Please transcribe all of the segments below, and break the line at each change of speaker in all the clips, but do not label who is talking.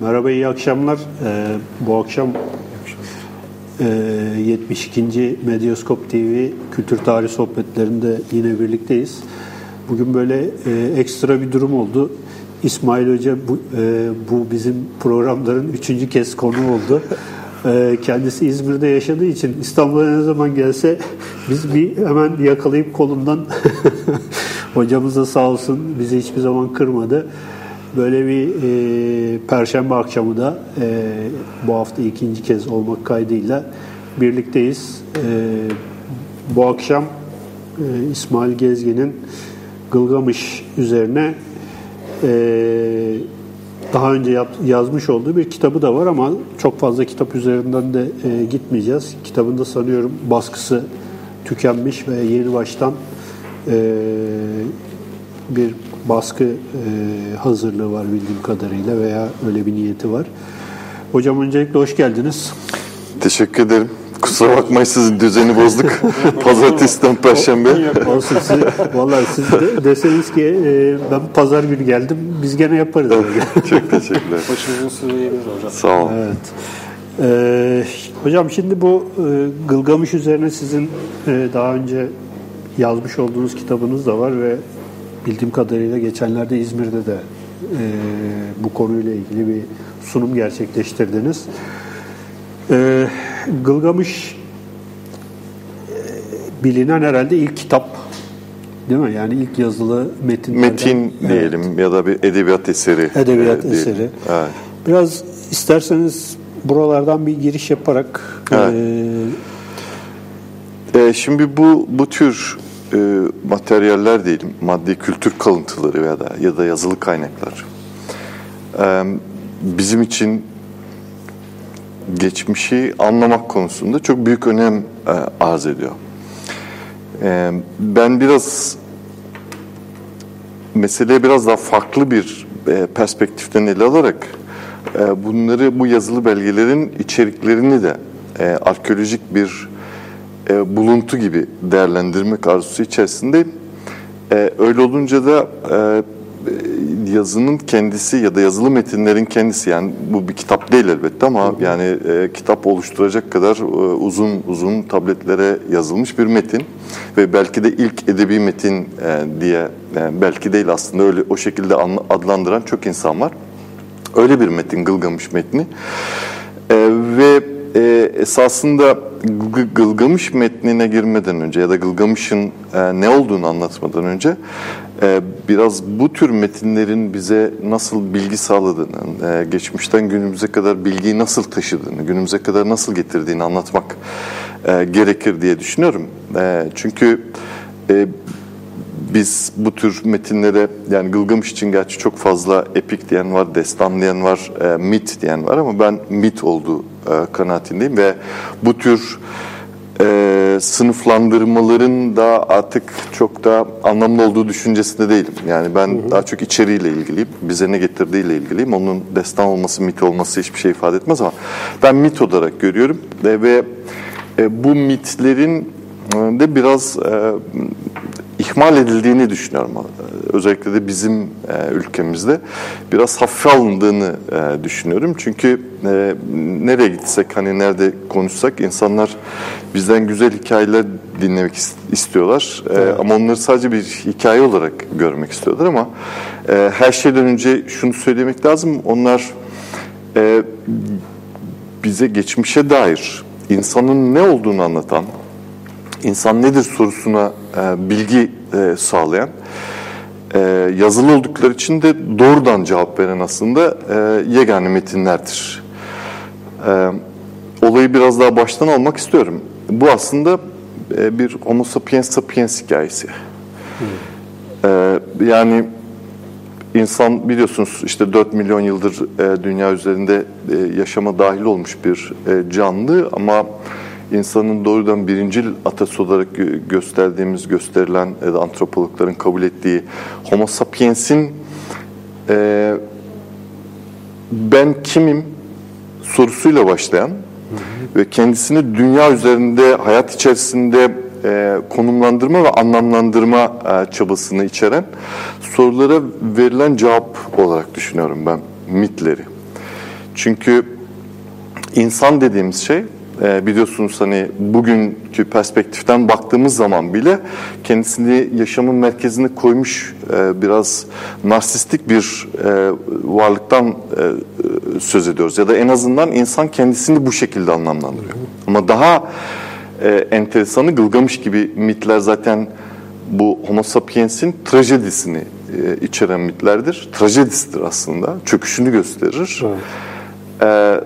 Merhaba, iyi akşamlar. Ee, bu akşam e, 72. Medyaskop TV Kültür Tarih Sohbetlerinde yine birlikteyiz. Bugün böyle e, ekstra bir durum oldu. İsmail Hoca bu, e, bu bizim programların üçüncü kez konu oldu. E, kendisi İzmir'de yaşadığı için İstanbul'a ne zaman gelse biz bir hemen yakalayıp kolundan hocamız da sağ olsun bizi hiçbir zaman kırmadı. Böyle bir e, perşembe akşamı da e, bu hafta ikinci kez olmak kaydıyla birlikteyiz. E, bu akşam e, İsmail Gezgin'in Gılgamış üzerine e, daha önce yap, yazmış olduğu bir kitabı da var ama çok fazla kitap üzerinden de e, gitmeyeceğiz. Kitabında sanıyorum baskısı tükenmiş ve yeni baştan e, bir baskı e, hazırlığı var bildiğim kadarıyla veya öyle bir niyeti var. Hocam öncelikle hoş geldiniz.
Teşekkür ederim. Kusura bakmayın sizin düzeni bozduk. Pazartesiden Perşembe.
Olsun siz, vallahi siz de deseniz ki e, ben pazar günü geldim biz gene yaparız.
Çok teşekkürler.
Başımızın sürüyebilir hocam.
Sağ olun.
Evet. Ee, hocam şimdi bu e, Gılgamış üzerine sizin e, daha önce yazmış olduğunuz kitabınız da var ve bildiğim kadarıyla geçenlerde İzmir'de de e, bu konuyla ilgili bir sunum gerçekleştirdiniz. E, Gılgamış e, bilinen herhalde ilk kitap değil mi? Yani ilk yazılı metinlerden.
Metin diyelim ya da bir edebiyat eseri.
Edebiyat
e, diyelim.
eseri.
Evet.
Biraz isterseniz buralardan bir giriş yaparak
Evet.
e,
E, şimdi bu bu tür e, materyaller diyelim, maddi kültür kalıntıları ya da ya da yazılı kaynaklar e, bizim için geçmişi anlamak konusunda çok büyük önem e, arz ediyor. E, ben biraz meseleye biraz daha farklı bir e, perspektiften ele alarak e, bunları bu yazılı belgelerin içeriklerini de e, arkeolojik bir e, buluntu gibi değerlendirmek arzusu içerisindeyim. E, öyle olunca da e, yazının kendisi ya da yazılı metinlerin kendisi yani bu bir kitap değil elbette ama yani e, kitap oluşturacak kadar e, uzun uzun tabletlere yazılmış bir metin ve belki de ilk edebi metin e, diye e, belki değil aslında öyle o şekilde adlandıran çok insan var. Öyle bir metin Gılgamış metni. E, ve e, esasında Gı- Gılgamış metnine girmeden önce ya da Gılgamış'ın e, ne olduğunu anlatmadan önce e, biraz bu tür metinlerin bize nasıl bilgi sağladığını, e, geçmişten günümüze kadar bilgiyi nasıl taşıdığını, günümüze kadar nasıl getirdiğini anlatmak e, gerekir diye düşünüyorum. E, çünkü e, biz bu tür metinlere yani Gılgamış için gerçi çok fazla epik diyen var, destan diyen var, e, mit diyen var ama ben mit olduğu e, kanaatindeyim ve bu tür e, sınıflandırmaların da artık çok da anlamlı olduğu düşüncesinde değilim. Yani ben daha çok içeriğiyle ilgiliyim, bize ne getirdiğiyle ilgiliyim. Onun destan olması, mit olması hiçbir şey ifade etmez ama ben mit olarak görüyorum ve, ve e, bu mitlerin e, de biraz e, ihmal edildiğini düşünüyorum. Ee, Özellikle de bizim e, ülkemizde biraz hafife alındığını e, düşünüyorum. Çünkü e, nereye gitsek hani nerede konuşsak insanlar bizden güzel hikayeler dinlemek is- istiyorlar. E, ama onları sadece bir hikaye olarak görmek istiyorlar ama e, her şeyden önce şunu söylemek lazım. Onlar e, bize geçmişe dair insanın ne olduğunu anlatan, insan nedir sorusuna e, bilgi e, sağlayan, e, yazılı oldukları için de doğrudan cevap veren aslında e, yegane metinlerdir. E, olayı biraz daha baştan almak istiyorum. Bu aslında e, bir Homo sapiens sapiens hikayesi. E, yani insan biliyorsunuz işte 4 milyon yıldır e, dünya üzerinde e, yaşama dahil olmuş bir e, canlı ama insanın doğrudan birincil atası olarak gö- gösterdiğimiz, gösterilen da antropologların kabul ettiği Homo sapiens'in e, ben kimim sorusuyla başlayan ve kendisini dünya üzerinde, hayat içerisinde e, konumlandırma ve anlamlandırma e, çabasını içeren sorulara verilen cevap olarak düşünüyorum ben mitleri. Çünkü insan dediğimiz şey e, biliyorsunuz hani bugünkü perspektiften baktığımız zaman bile kendisini yaşamın merkezine koymuş e, biraz narsistik bir e, varlıktan söz ediyoruz. Ya da en azından insan kendisini bu şekilde anlamlandırıyor. Ama daha enteresanı Gılgamış gibi mitler zaten bu Homo sapiens'in trajedisini içeren mitlerdir. Trajedisidir aslında. Çöküşünü gösterir. Evet.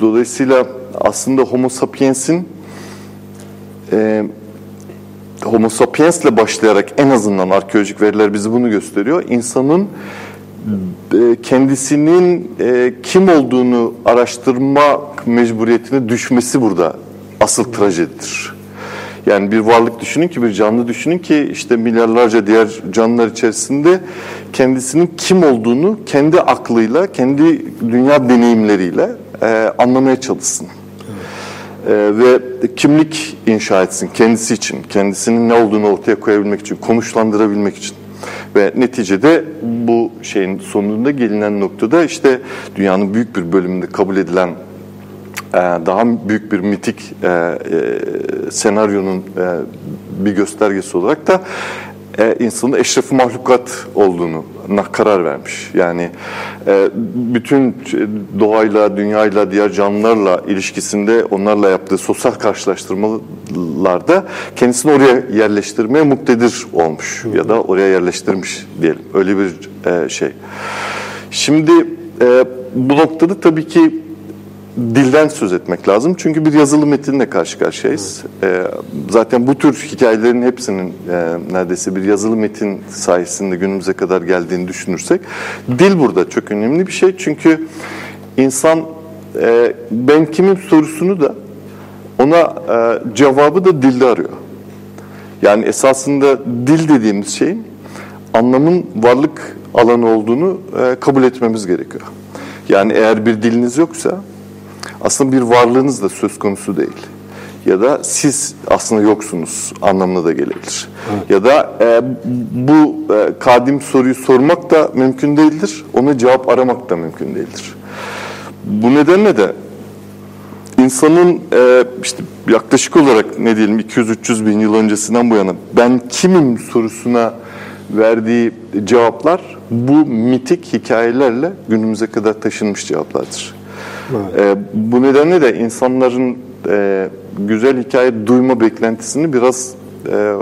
Dolayısıyla aslında Homo sapiens'in e, Homo sapiens ile başlayarak en azından arkeolojik veriler bizi bunu gösteriyor. İnsanın e, kendisinin e, kim olduğunu araştırmak mecburiyetine düşmesi burada asıl trajedidir. Yani bir varlık düşünün ki, bir canlı düşünün ki işte milyarlarca diğer canlılar içerisinde kendisinin kim olduğunu kendi aklıyla, kendi dünya deneyimleriyle e, anlamaya çalışsın. E, ve kimlik inşa etsin kendisi için, kendisinin ne olduğunu ortaya koyabilmek için, konuşlandırabilmek için. Ve neticede bu şeyin sonunda gelinen noktada işte dünyanın büyük bir bölümünde kabul edilen e, daha büyük bir mitik e, e, senaryonun bir göstergesi olarak da e, insanın eşref mahlukat olduğunu karar vermiş. Yani e, bütün doğayla, dünyayla, diğer canlılarla ilişkisinde onlarla yaptığı sosyal karşılaştırmalarda kendisini oraya yerleştirmeye muktedir olmuş ya da oraya yerleştirmiş diyelim. Öyle bir e, şey. Şimdi e, bu noktada tabii ki dilden söz etmek lazım. Çünkü bir yazılı metinle karşı karşıyayız. Ee, zaten bu tür hikayelerin hepsinin e, neredeyse bir yazılı metin sayesinde günümüze kadar geldiğini düşünürsek dil burada çok önemli bir şey. Çünkü insan e, ben kimim sorusunu da ona e, cevabı da dilde arıyor. Yani esasında dil dediğimiz şeyin anlamın varlık alanı olduğunu e, kabul etmemiz gerekiyor. Yani eğer bir diliniz yoksa aslında bir varlığınız da söz konusu değil. Ya da siz aslında yoksunuz anlamına da gelebilir. Evet. Ya da e, bu e, kadim soruyu sormak da mümkün değildir. Ona cevap aramak da mümkün değildir. Bu nedenle de insanın e, işte yaklaşık olarak ne diyelim 200-300 bin yıl öncesinden bu yana ben kimim sorusuna verdiği cevaplar bu mitik hikayelerle günümüze kadar taşınmış cevaplardır. Evet. E, bu nedenle de insanların e, güzel hikaye duyma beklentisini biraz e,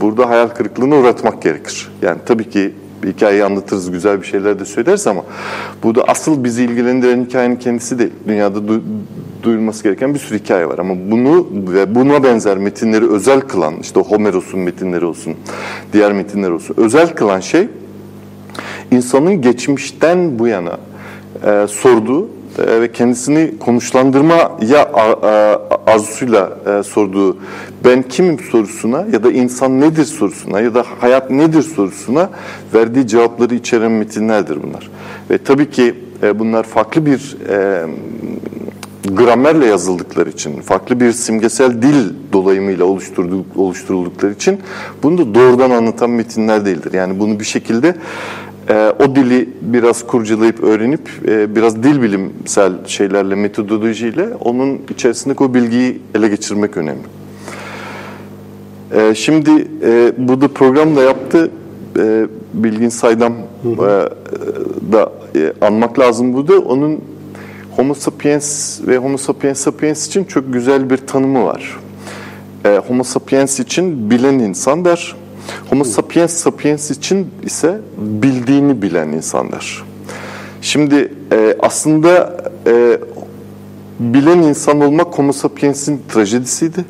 burada hayal kırıklığına uğratmak gerekir. Yani tabii ki bir hikayeyi anlatırız, güzel bir şeyler de söyleriz ama bu da asıl bizi ilgilendiren hikayenin kendisi değil. Dünyada du duyulması gereken bir sürü hikaye var ama bunu ve buna benzer metinleri özel kılan, işte Homeros'un metinleri olsun, diğer metinler olsun, özel kılan şey insanın geçmişten bu yana e, sorduğu ve kendisini konuşlandırmaya arzusuyla e, sorduğu ben kimim sorusuna ya da insan nedir sorusuna ya da hayat nedir sorusuna verdiği cevapları içeren metinlerdir bunlar. Ve tabii ki e, bunlar farklı bir gramerle yazıldıkları için, farklı bir simgesel dil dolayımıyla oluşturuldukları için bunu da doğrudan anlatan metinler değildir. Yani bunu bir şekilde e, o dili biraz kurcalayıp öğrenip e, biraz dil bilimsel şeylerle, metodolojiyle onun içerisindeki o bilgiyi ele geçirmek önemli. E, şimdi e, burada programda yaptı e, Bilgin Saydam e, da e, anmak lazım burada. Onun Homo sapiens ve Homo sapiens sapiens için çok güzel bir tanımı var. E, Homo sapiens için bilen insan der. Homo sapiens sapiens için ise bildiğini bilen insanlar. Şimdi e, aslında e, bilen insan olmak Homo sapiens'in trajedisiydi.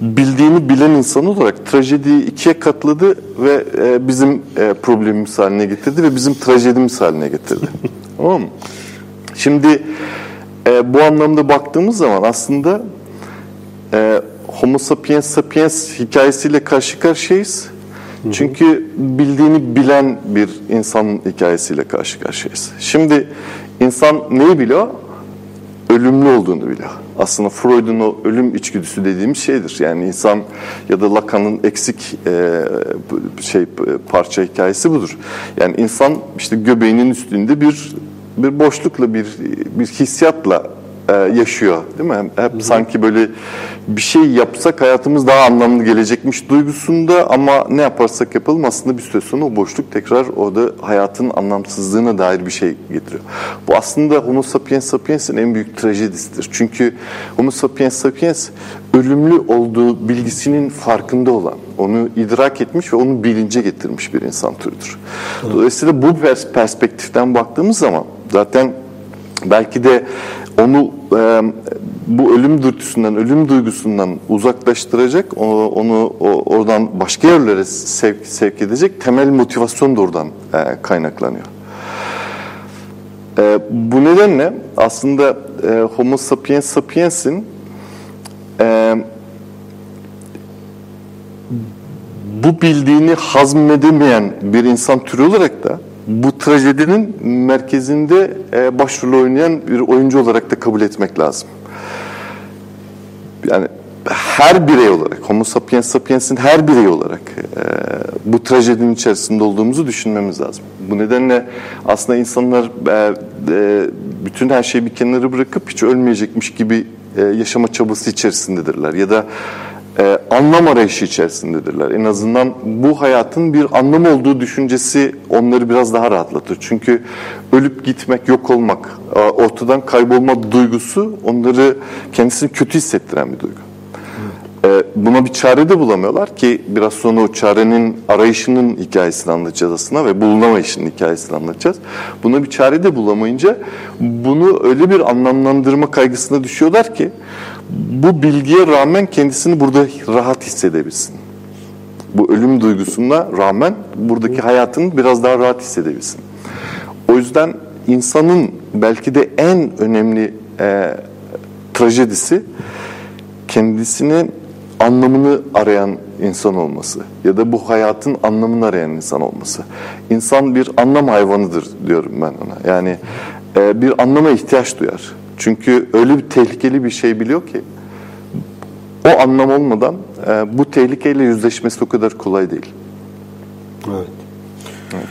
Bildiğini bilen insan olarak trajediyi ikiye katladı ve e, bizim e, problemimiz haline getirdi ve bizim trajedimiz haline getirdi. tamam mı? Şimdi e, bu anlamda baktığımız zaman aslında e, Homo sapiens sapiens hikayesiyle karşı karşıyayız. Çünkü bildiğini bilen bir insan hikayesiyle karşı karşıyayız. Şimdi insan neyi biliyor? Ölümlü olduğunu biliyor. Aslında Freud'un o ölüm içgüdüsü dediğimiz şeydir. Yani insan ya da Lacan'ın eksik e, şey parça hikayesi budur. Yani insan işte göbeğinin üstünde bir bir boşlukla bir bir hissiyatla e, yaşıyor değil mi? Hep Hı-hı. sanki böyle bir şey yapsak hayatımız daha anlamlı gelecekmiş duygusunda ama ne yaparsak yapalım aslında bir süre sonra o boşluk tekrar orada hayatın anlamsızlığına dair bir şey getiriyor. Bu aslında Homo sapiens sapiens'in en büyük trajedisidir. Çünkü Homo sapiens sapiens ölümlü olduğu bilgisinin farkında olan, onu idrak etmiş ve onu bilince getirmiş bir insan türüdür. Dolayısıyla bu perspektiften baktığımız zaman zaten belki de onu e, bu ölüm dürtüsünden, ölüm duygusundan uzaklaştıracak, onu, onu oradan başka yerlere sevk, sevk edecek temel motivasyon da oradan e, kaynaklanıyor. E, bu nedenle aslında e, Homo sapiens sapiens'in e, bu bildiğini hazmedemeyen bir insan türü olarak da bu trajedinin merkezinde e, başrol oynayan bir oyuncu olarak da kabul etmek lazım. Yani her birey olarak, Homo sapiens sapiens'in her birey olarak e, bu trajedinin içerisinde olduğumuzu düşünmemiz lazım. Bu nedenle aslında insanlar e, e, bütün her şeyi bir kenara bırakıp hiç ölmeyecekmiş gibi e, yaşama çabası içerisindedirler. Ya da e, anlam arayışı içerisindedirler. En azından bu hayatın bir anlam olduğu düşüncesi onları biraz daha rahatlatır. Çünkü ölüp gitmek, yok olmak, e, ortadan kaybolma duygusu onları kendisini kötü hissettiren bir duygu. E, buna bir çare de bulamıyorlar ki biraz sonra o çarenin arayışının hikayesini anlatacağız aslında ve bulunamayışının hikayesini anlatacağız. Buna bir çare de bulamayınca bunu öyle bir anlamlandırma kaygısına düşüyorlar ki bu bilgiye rağmen kendisini burada rahat hissedebilsin. Bu ölüm duygusuna rağmen buradaki hayatını biraz daha rahat hissedebilsin. O yüzden insanın belki de en önemli e, trajedisi kendisini anlamını arayan insan olması ya da bu hayatın anlamını arayan insan olması. İnsan bir anlam hayvanıdır diyorum ben ona. Yani e, bir anlama ihtiyaç duyar. Çünkü öyle bir tehlikeli bir şey biliyor ki o anlam olmadan e, bu tehlikeyle yüzleşmesi o kadar kolay değil.
Evet. evet.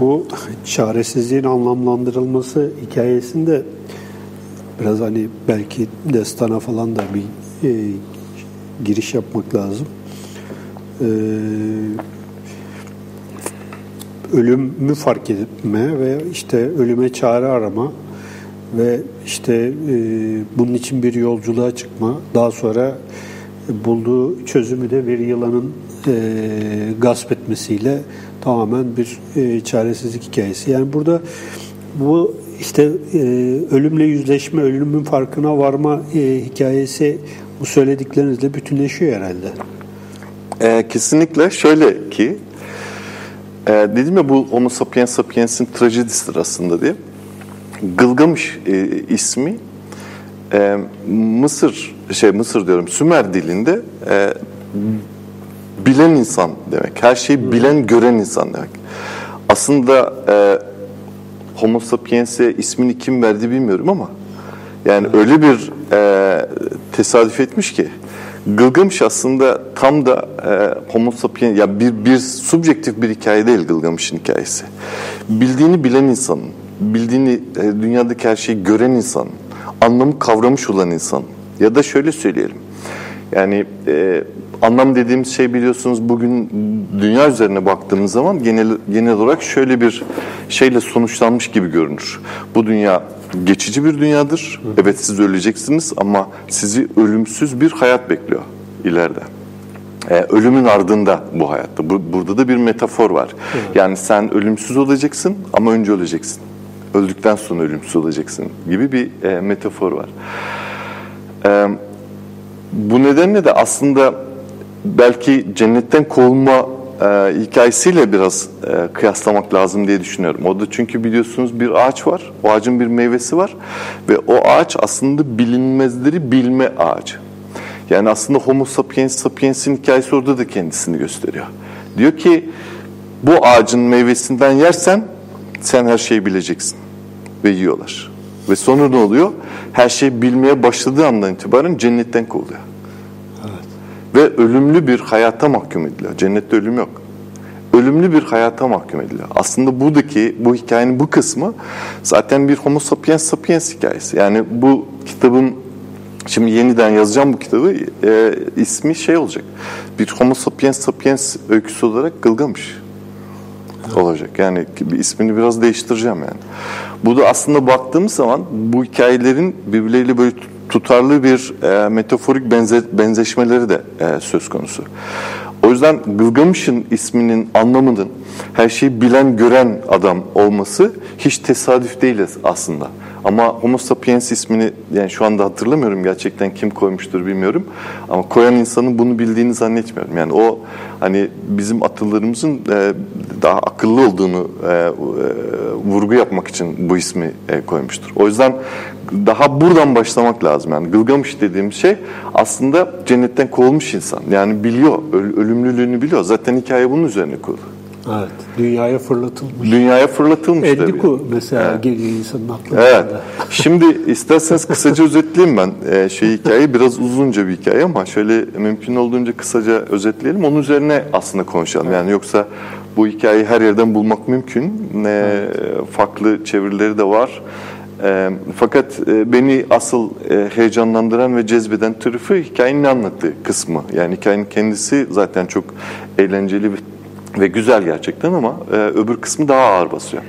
Bu çaresizliğin anlamlandırılması hikayesinde biraz hani belki destana falan da bir e, giriş yapmak lazım. E, ölümü fark etme ve işte ölüme çare arama ve işte e, bunun için bir yolculuğa çıkma, daha sonra bulduğu çözümü de bir yılanın e, gasp etmesiyle tamamen bir e, çaresizlik hikayesi. Yani burada bu işte e, ölümle yüzleşme, ölümün farkına varma e, hikayesi bu söylediklerinizle bütünleşiyor herhalde.
E, kesinlikle şöyle ki e, dedim ya bu Homo sapiens sapiens'in trajedisidir aslında diye. Gılgamış e, ismi e, Mısır şey Mısır diyorum Sümer dilinde e, bilen insan demek. Her şeyi bilen, gören insan demek. Aslında e, Homo sapiens'e ismini kim verdi bilmiyorum ama yani öyle bir e, tesadüf etmiş ki Gılgamış aslında tam da e, Homo sapiens ya bir bir subjektif bir hikaye değil Gılgamış'ın hikayesi. Bildiğini bilen insanın, bildiğini e, dünyadaki her şeyi gören insanın, anlamı kavramış olan insan ya da şöyle söyleyelim. Yani e, anlam dediğimiz şey biliyorsunuz bugün dünya üzerine baktığımız zaman genel genel olarak şöyle bir şeyle sonuçlanmış gibi görünür. Bu dünya geçici bir dünyadır. Evet siz öleceksiniz ama sizi ölümsüz bir hayat bekliyor ileride. Ee, ölümün ardında bu hayatta. Bu, burada da bir metafor var. Yani sen ölümsüz olacaksın ama önce öleceksin. Öldükten sonra ölümsüz olacaksın gibi bir e, metafor var. E, bu nedenle de aslında belki cennetten kovulma e, hikayesiyle biraz e, kıyaslamak lazım diye düşünüyorum. O da çünkü biliyorsunuz bir ağaç var, o ağacın bir meyvesi var ve o ağaç aslında bilinmezleri bilme ağacı. Yani aslında Homo sapiens sapiens'in hikayesi orada da kendisini gösteriyor. Diyor ki bu ağacın meyvesinden yersen sen her şeyi bileceksin ve yiyorlar. Ve sonra ne oluyor? Her şey bilmeye başladığı andan itibaren cennetten kovuluyor. Evet. Ve ölümlü bir hayata mahkum ediliyor. Cennette ölüm yok. ölümlü bir hayata mahkum ediliyor. Aslında buradaki bu hikayenin bu kısmı zaten bir Homo sapiens sapiens hikayesi. Yani bu kitabın Şimdi yeniden yazacağım bu kitabı. E, ismi şey olacak. Bir Homo sapiens sapiens öyküsü olarak Gılgamış olacak. Yani ismini biraz değiştireceğim yani. Bu da aslında baktığımız zaman bu hikayelerin birbirleriyle böyle tutarlı bir e, metaforik benze, benzeşmeleri de e, söz konusu. O yüzden Gılgamış'ın isminin anlamının her şeyi bilen, gören adam olması hiç tesadüf değil aslında. Ama Homo sapiens ismini yani şu anda hatırlamıyorum gerçekten kim koymuştur bilmiyorum. Ama koyan insanın bunu bildiğini zannetmiyorum. Yani o hani bizim atalarımızın e, daha akıllı olduğunu e, e, vurgu yapmak için bu ismi e, koymuştur. O yüzden daha buradan başlamak lazım. Yani Gılgamış dediğim şey aslında cennetten kovulmuş insan. Yani biliyor, ölümlülüğünü biliyor. Zaten hikaye bunun üzerine kurulu.
Evet, dünyaya fırlatılmış.
Dünyaya fırlatılmış
Endiku tabii. mesela evet. geliyor insanın aklına.
Evet. Şimdi isterseniz kısaca özetleyeyim ben e, şey hikayeyi. Biraz uzunca bir hikaye ama şöyle mümkün olduğunca kısaca özetleyelim. Onun üzerine aslında konuşalım. Yani yoksa bu hikayeyi her yerden bulmak mümkün. E, farklı çevirileri de var. E, fakat e, beni asıl e, heyecanlandıran ve cezbeden tarafı hikayenin anlattığı kısmı. Yani hikayenin kendisi zaten çok eğlenceli ve ve güzel gerçekten ama e, öbür kısmı daha ağır basıyor.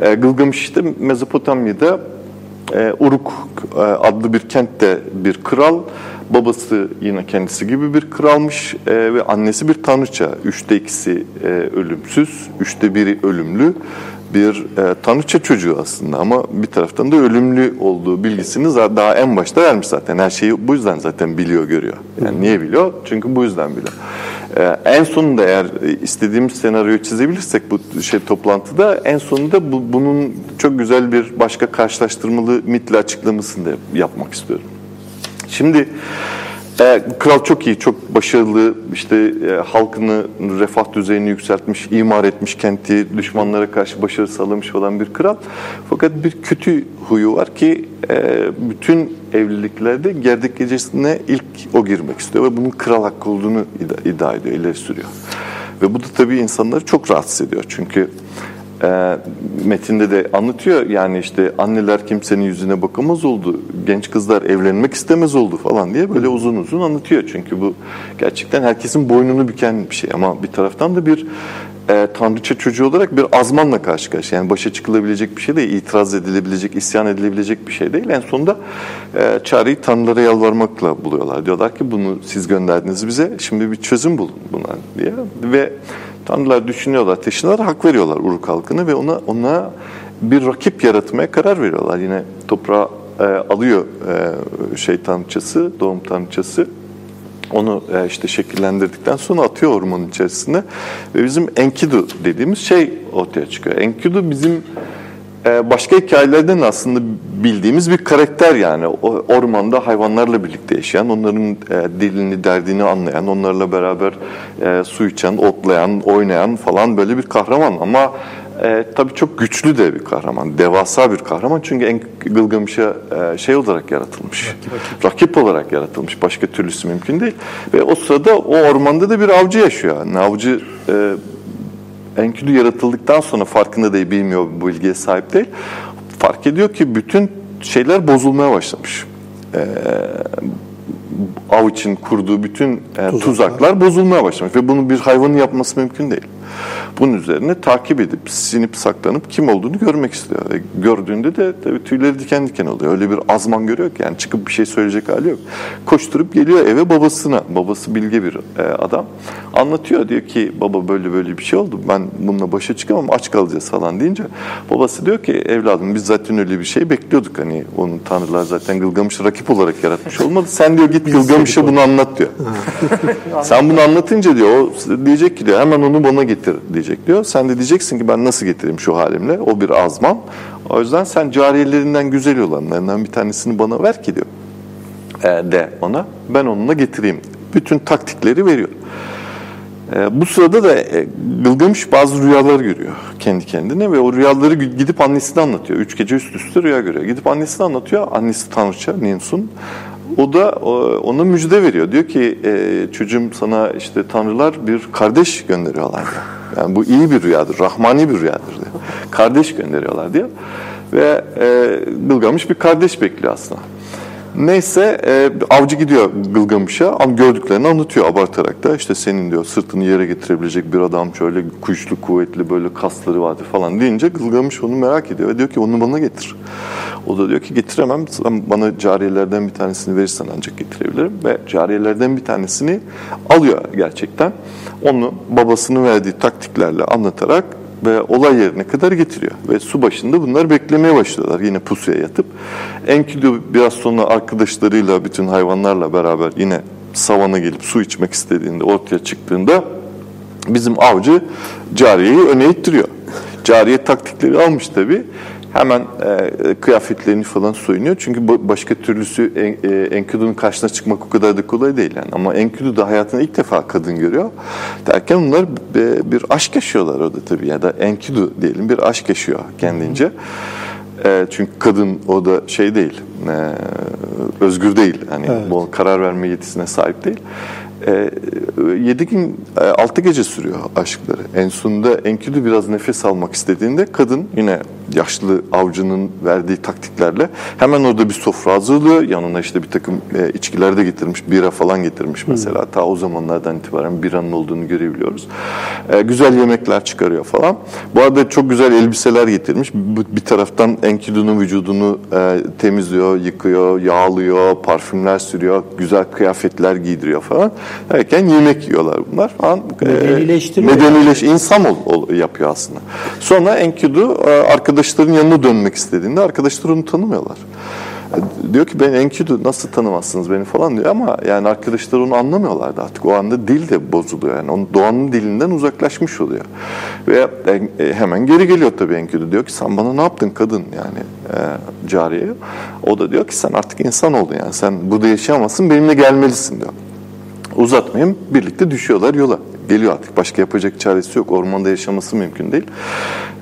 E, Gılgamış işte Mezopotamya'da e, Uruk e, adlı bir kentte bir kral, babası yine kendisi gibi bir kralmış e, ve annesi bir tanrıça. Üçte ikisi e, ölümsüz, üçte biri ölümlü bir e, tanrıça çocuğu aslında ama bir taraftan da ölümlü olduğu bilgisini daha en başta vermiş zaten. Her şeyi bu yüzden zaten biliyor, görüyor. Yani niye biliyor? Çünkü bu yüzden biliyor. Ee, en sonunda eğer istediğimiz senaryoyu çizebilirsek bu şey toplantıda en sonunda bu, bunun çok güzel bir başka karşılaştırmalı mitle açıklamasını da yapmak istiyorum. Şimdi e, kral çok iyi, çok başarılı, işte e, halkını, refah düzeyini yükseltmiş, imar etmiş kenti, düşmanlara karşı başarı sağlamış olan bir kral. Fakat bir kötü huyu var ki e, bütün evliliklerde gerdek gecesine ilk o girmek istiyor ve bunun kral hakkı olduğunu iddia ediyor, ileri sürüyor. Ve bu da tabii insanları çok rahatsız ediyor çünkü e, metinde de anlatıyor yani işte anneler kimsenin yüzüne bakamaz oldu, genç kızlar evlenmek istemez oldu falan diye böyle uzun uzun anlatıyor. Çünkü bu gerçekten herkesin boynunu büken bir şey ama bir taraftan da bir e, tanrıça çocuğu olarak bir azmanla karşı karşıya. Yani başa çıkılabilecek bir şey değil, itiraz edilebilecek, isyan edilebilecek bir şey değil. En sonunda e, çareyi tanrılara yalvarmakla buluyorlar. Diyorlar ki bunu siz gönderdiniz bize, şimdi bir çözüm bulun buna diye. Ve Tanrılar düşünüyorlar, taşınıyorlar, hak veriyorlar Uruk halkını ve ona ona bir rakip yaratmaya karar veriyorlar. Yine toprağa e, alıyor e, şey tanrıçası, doğum tanrıçası. Onu e, işte şekillendirdikten sonra atıyor ormanın içerisine ve bizim Enkidu dediğimiz şey ortaya çıkıyor. Enkidu bizim başka hikayelerden aslında bildiğimiz bir karakter yani. Ormanda hayvanlarla birlikte yaşayan, onların e, dilini, derdini anlayan, onlarla beraber e, su içen, otlayan, oynayan falan böyle bir kahraman. Ama e, tabii çok güçlü de bir kahraman, devasa bir kahraman. Çünkü en Gılgamış'a e, şey olarak yaratılmış, rakip, rakip. rakip olarak yaratılmış. Başka türlüsü mümkün değil. Ve o sırada o ormanda da bir avcı yaşıyor. Yani avcı... E, Enkidu yaratıldıktan sonra farkında değil, bilmiyor, bu bilgiye sahip değil. Fark ediyor ki bütün şeyler bozulmaya başlamış. Ee, av için kurduğu bütün e, tuzaklar. tuzaklar bozulmaya başlamış ve bunu bir hayvanın yapması mümkün değil. Bunun üzerine takip edip, sinip saklanıp kim olduğunu görmek istiyor. E, gördüğünde de tabii tüyleri diken diken oluyor. Öyle bir azman görüyor ki yani çıkıp bir şey söyleyecek hali yok. Koşturup geliyor eve babasına. Babası bilge bir e, adam. Anlatıyor diyor ki baba böyle böyle bir şey oldu. Ben bununla başa çıkamam aç kalacağız falan deyince babası diyor ki evladım biz zaten öyle bir şey bekliyorduk. Hani onun tanrılar zaten Gılgamış'ı rakip olarak yaratmış olmadı. Sen diyor git Gılgamış'a bunu anlat diyor. Sen bunu anlatınca diyor o diyecek ki diyor hemen onu bana getir diyecek diyor. Sen de diyeceksin ki ben nasıl getireyim şu halimle? O bir azman. O yüzden sen cariyelerinden güzel olanlarından bir tanesini bana ver ki diyor. E, de ona. Ben onunla getireyim. Bütün taktikleri veriyor. E, bu sırada da e, Gılgamış bazı rüyalar görüyor kendi kendine ve o rüyaları gidip annesine anlatıyor. Üç gece üst üste rüya görüyor. Gidip annesine anlatıyor. Annesi tanrıça Ninsun. O da ona müjde veriyor. Diyor ki e, çocuğum sana işte tanrılar bir kardeş gönderiyorlar. Yani bu iyi bir rüyadır, rahmani bir rüyadır diyor. Kardeş gönderiyorlar diyor. Ve e, Gılgamış bir kardeş bekliyor aslında. Neyse e, avcı gidiyor Gılgamış'a ama gördüklerini anlatıyor abartarak da işte senin diyor sırtını yere getirebilecek bir adam şöyle güçlü kuvvetli böyle kasları vardı falan deyince Gılgamış onu merak ediyor ve diyor ki onu bana getir. O da diyor ki getiremem bana cariyelerden bir tanesini verirsen ancak getirebilirim ve cariyelerden bir tanesini alıyor gerçekten. Onu babasının verdiği taktiklerle anlatarak ve olay yerine kadar getiriyor. Ve su başında bunlar beklemeye başlıyorlar yine pusuya yatıp. Enkidu biraz sonra arkadaşlarıyla bütün hayvanlarla beraber yine savana gelip su içmek istediğinde ortaya çıktığında bizim avcı cariyeyi öne ittiriyor. Cariye taktikleri almış tabii hemen e, kıyafetlerini falan soyunuyor. Çünkü başka türlüsü en, e, Enkidu'nun karşısına çıkmak o kadar da kolay değil. Yani. Ama Enkidu da hayatında ilk defa kadın görüyor. Derken onlar bir, bir aşk yaşıyorlar orada tabii. Ya da Enkidu diyelim bir aşk yaşıyor kendince. E, çünkü kadın o da şey değil, e, özgür değil. Yani evet. bu karar verme yetisine sahip değil. E, 7 gün, 6 e, gece sürüyor aşkları. En sonunda Enkidu biraz nefes almak istediğinde kadın yine yaşlı avcının verdiği taktiklerle hemen orada bir sofra hazırlıyor. Yanına işte bir takım e, içkiler de getirmiş, bira falan getirmiş mesela. Hmm. Ta o zamanlardan itibaren biranın olduğunu görebiliyoruz. E, güzel yemekler çıkarıyor falan. Bu arada çok güzel elbiseler getirmiş. Bir taraftan Enkidu'nun vücudunu e, temizliyor, yıkıyor, yağlıyor, parfümler sürüyor, güzel kıyafetler giydiriyor falan. Derken yemek yiyorlar bunlar falan.
Medenileştiriyor.
Medenileş, insan ol, ol, yapıyor aslında. Sonra Enkidu e, arkadaşların yanına dönmek istediğinde arkadaşlar onu tanımıyorlar. E, diyor ki ben Enkidu nasıl tanımazsınız beni falan diyor ama yani arkadaşlar onu anlamıyorlardı artık. O anda dil de bozuluyor yani. Onun doğanın dilinden uzaklaşmış oluyor. Ve e, hemen geri geliyor tabii Enkidu. Diyor ki sen bana ne yaptın kadın yani e, cariye. O da diyor ki sen artık insan oldun yani. Sen burada yaşayamazsın benimle gelmelisin diyor uzatmayayım. Birlikte düşüyorlar yola. Geliyor artık. Başka yapacak çaresi yok. Ormanda yaşaması mümkün değil.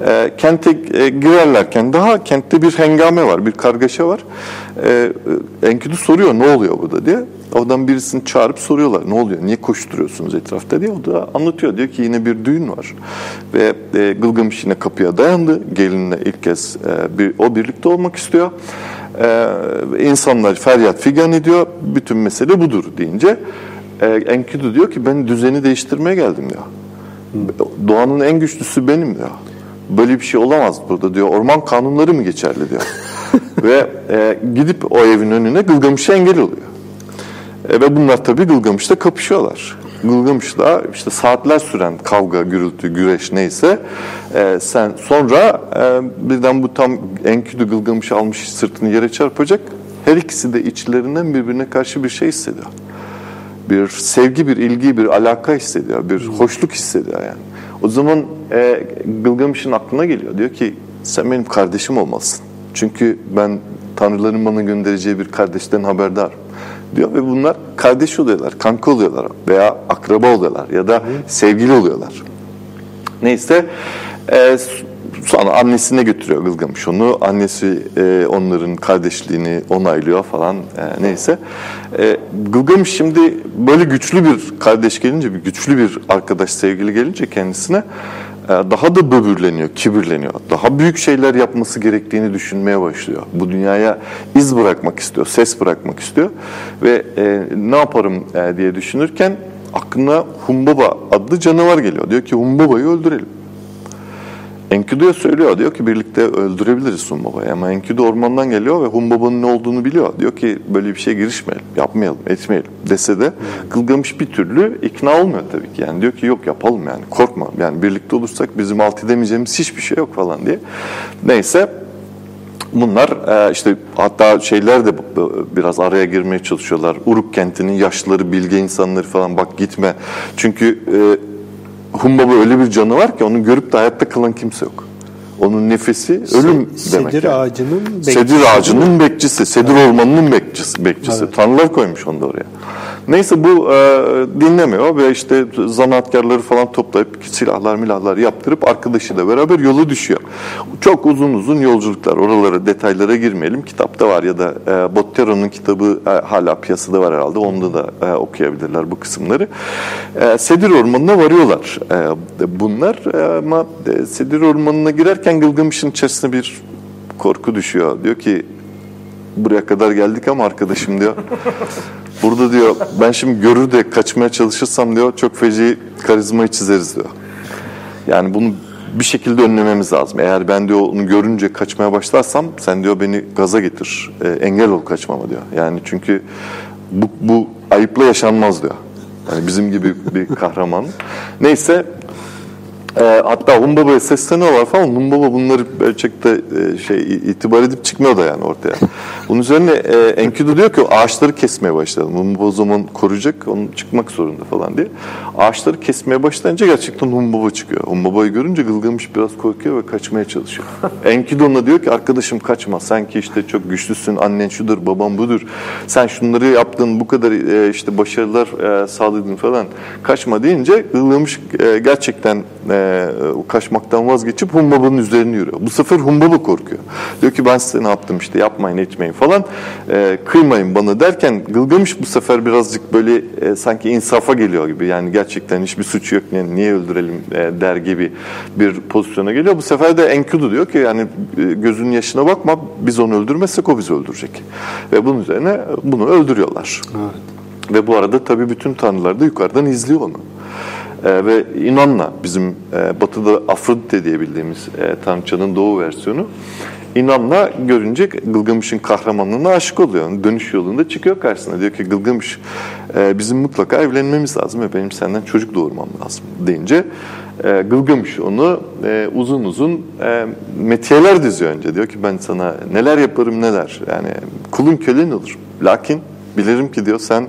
E, kente e, girerlerken daha kentte bir hengame var, bir kargaşa var. E, Enkidu soruyor ne oluyor burada diye. Oradan birisini çağırıp soruyorlar ne oluyor, niye koşturuyorsunuz etrafta diye. O da anlatıyor. Diyor ki yine bir düğün var. Ve e, Gılgamış yine kapıya dayandı. Gelinle ilk kez e, bir, o birlikte olmak istiyor. E, insanlar feryat figan ediyor. Bütün mesele budur deyince e, Enkidu diyor ki ben düzeni değiştirmeye geldim diyor. Doğanın en güçlüsü benim diyor. Böyle bir şey olamaz burada diyor. Orman kanunları mı geçerli diyor. ve e, gidip o evin önüne Gılgamış'a engel oluyor. E, ve bunlar tabii Gılgamış'ta kapışıyorlar. Gılgamış'la işte saatler süren kavga, gürültü, güreş neyse e, sen sonra e, birden bu tam Enkidu Gılgamış'ı almış sırtını yere çarpacak. Her ikisi de içlerinden birbirine karşı bir şey hissediyor bir sevgi, bir ilgi, bir alaka hissediyor, bir hoşluk hissediyor yani. O zaman e, Gılgamış'ın aklına geliyor. Diyor ki sen benim kardeşim olmalısın. Çünkü ben Tanrıların bana göndereceği bir kardeşten haberdar diyor ve bunlar kardeş oluyorlar, kanka oluyorlar veya akraba oluyorlar ya da sevgili oluyorlar. Neyse e, Sonra annesine götürüyor Gılgamış onu. Annesi e, onların kardeşliğini onaylıyor falan e, neyse. E, Gılgamış şimdi böyle güçlü bir kardeş gelince, güçlü bir arkadaş sevgili gelince kendisine e, daha da böbürleniyor, kibirleniyor. Daha büyük şeyler yapması gerektiğini düşünmeye başlıyor. Bu dünyaya iz bırakmak istiyor, ses bırakmak istiyor. Ve e, ne yaparım e, diye düşünürken aklına Humbaba adlı canavar geliyor. Diyor ki Humbaba'yı öldürelim. Enkidu'ya söylüyor. Diyor ki birlikte öldürebiliriz Humbaba'yı. Ama Enkidu ormandan geliyor ve Humbaba'nın ne olduğunu biliyor. Diyor ki böyle bir şey girişmeyelim, yapmayalım, etmeyelim dese de Gılgamış bir türlü ikna olmuyor tabii ki. Yani diyor ki yok yapalım yani korkma. Yani birlikte olursak bizim alt edemeyeceğimiz hiçbir şey yok falan diye. Neyse Bunlar e, işte hatta şeyler de biraz araya girmeye çalışıyorlar. Uruk kentinin yaşlıları, bilge insanları falan bak gitme. Çünkü e, Humbaba öyle bir canı var ki onu görüp de hayatta kalan kimse yok. Onun nefesi ölüm
Se,
demek.
Sedir yani. ağacının bekçisi.
Sedir ağacının bekçisi, sedir evet. ormanının bekçisi. bekçisi. Evet. Tanrılar koymuş onu da oraya. Neyse bu e, dinlemiyor ve işte zanaatkarları falan toplayıp silahlar milahlar yaptırıp arkadaşıyla beraber yola düşüyor. Çok uzun uzun yolculuklar. Oralara detaylara girmeyelim. Kitapta var ya da e, Bottero'nun kitabı e, hala piyasada var herhalde. Onda da e, okuyabilirler bu kısımları. E, Sedir Ormanı'na varıyorlar e, bunlar. E, ama e, Sedir Ormanı'na girerken Gılgamış'ın içerisine bir korku düşüyor. Diyor ki buraya kadar geldik ama arkadaşım diyor. Burada diyor ben şimdi görür de kaçmaya çalışırsam diyor çok feci karizmayı çizeriz diyor. Yani bunu bir şekilde önlememiz lazım. Eğer ben diyor onu görünce kaçmaya başlarsam sen diyor beni gaza getir. E, engel ol kaçmama diyor. Yani çünkü bu, bu ayıpla yaşanmaz diyor. Yani bizim gibi bir kahraman. Neyse e, hatta Humbaba'ya sesleniyorlar falan. Humbaba bunları gerçekte e, şey itibar edip çıkmıyor da yani ortaya. Bunun üzerine e, Enkidu diyor ki ağaçları kesmeye başladım. Humbaba o zaman koruyacak, onu çıkmak zorunda falan diye. Ağaçları kesmeye başlayınca gerçekten Humbaba çıkıyor. Humbaba'yı görünce Gılgamış biraz korkuyor ve kaçmaya çalışıyor. Enkidu ona diyor ki arkadaşım kaçma. Sen ki işte çok güçlüsün, annen şudur, babam budur. Sen şunları yaptın, bu kadar e, işte başarılar e, sağladın falan. Kaçma deyince Gılgamış e, gerçekten e, kaçmaktan vazgeçip Humbaba'nın üzerine yürüyor. Bu sefer Humbaba korkuyor. Diyor ki ben size ne yaptım işte yapmayın etmeyin falan. E, kıymayın bana derken Gılgamış bu sefer birazcık böyle e, sanki insafa geliyor gibi. Yani gerçekten hiçbir suçu yok niye, niye öldürelim e, der gibi bir pozisyona geliyor. Bu sefer de Enkidu diyor ki yani e, gözünün yaşına bakma biz onu öldürmezsek o bizi öldürecek. Ve bunun üzerine bunu öldürüyorlar. Evet. Ve bu arada tabii bütün tanrılar da yukarıdan izliyor onu. E, ve İnan'la bizim e, batıda Afrodite diye bildiğimiz e, tanrıçanın doğu versiyonu İnan'la görünce Gılgamış'ın kahramanlığına aşık oluyor. Dönüş yolunda çıkıyor karşısına. Diyor ki Gılgamış e, bizim mutlaka evlenmemiz lazım ve benim senden çocuk doğurmam lazım deyince e, Gılgamış onu e, uzun uzun e, metiyeler diziyor önce. Diyor ki ben sana neler yaparım neler. Yani kulun kölen olur. Lakin bilirim ki diyor sen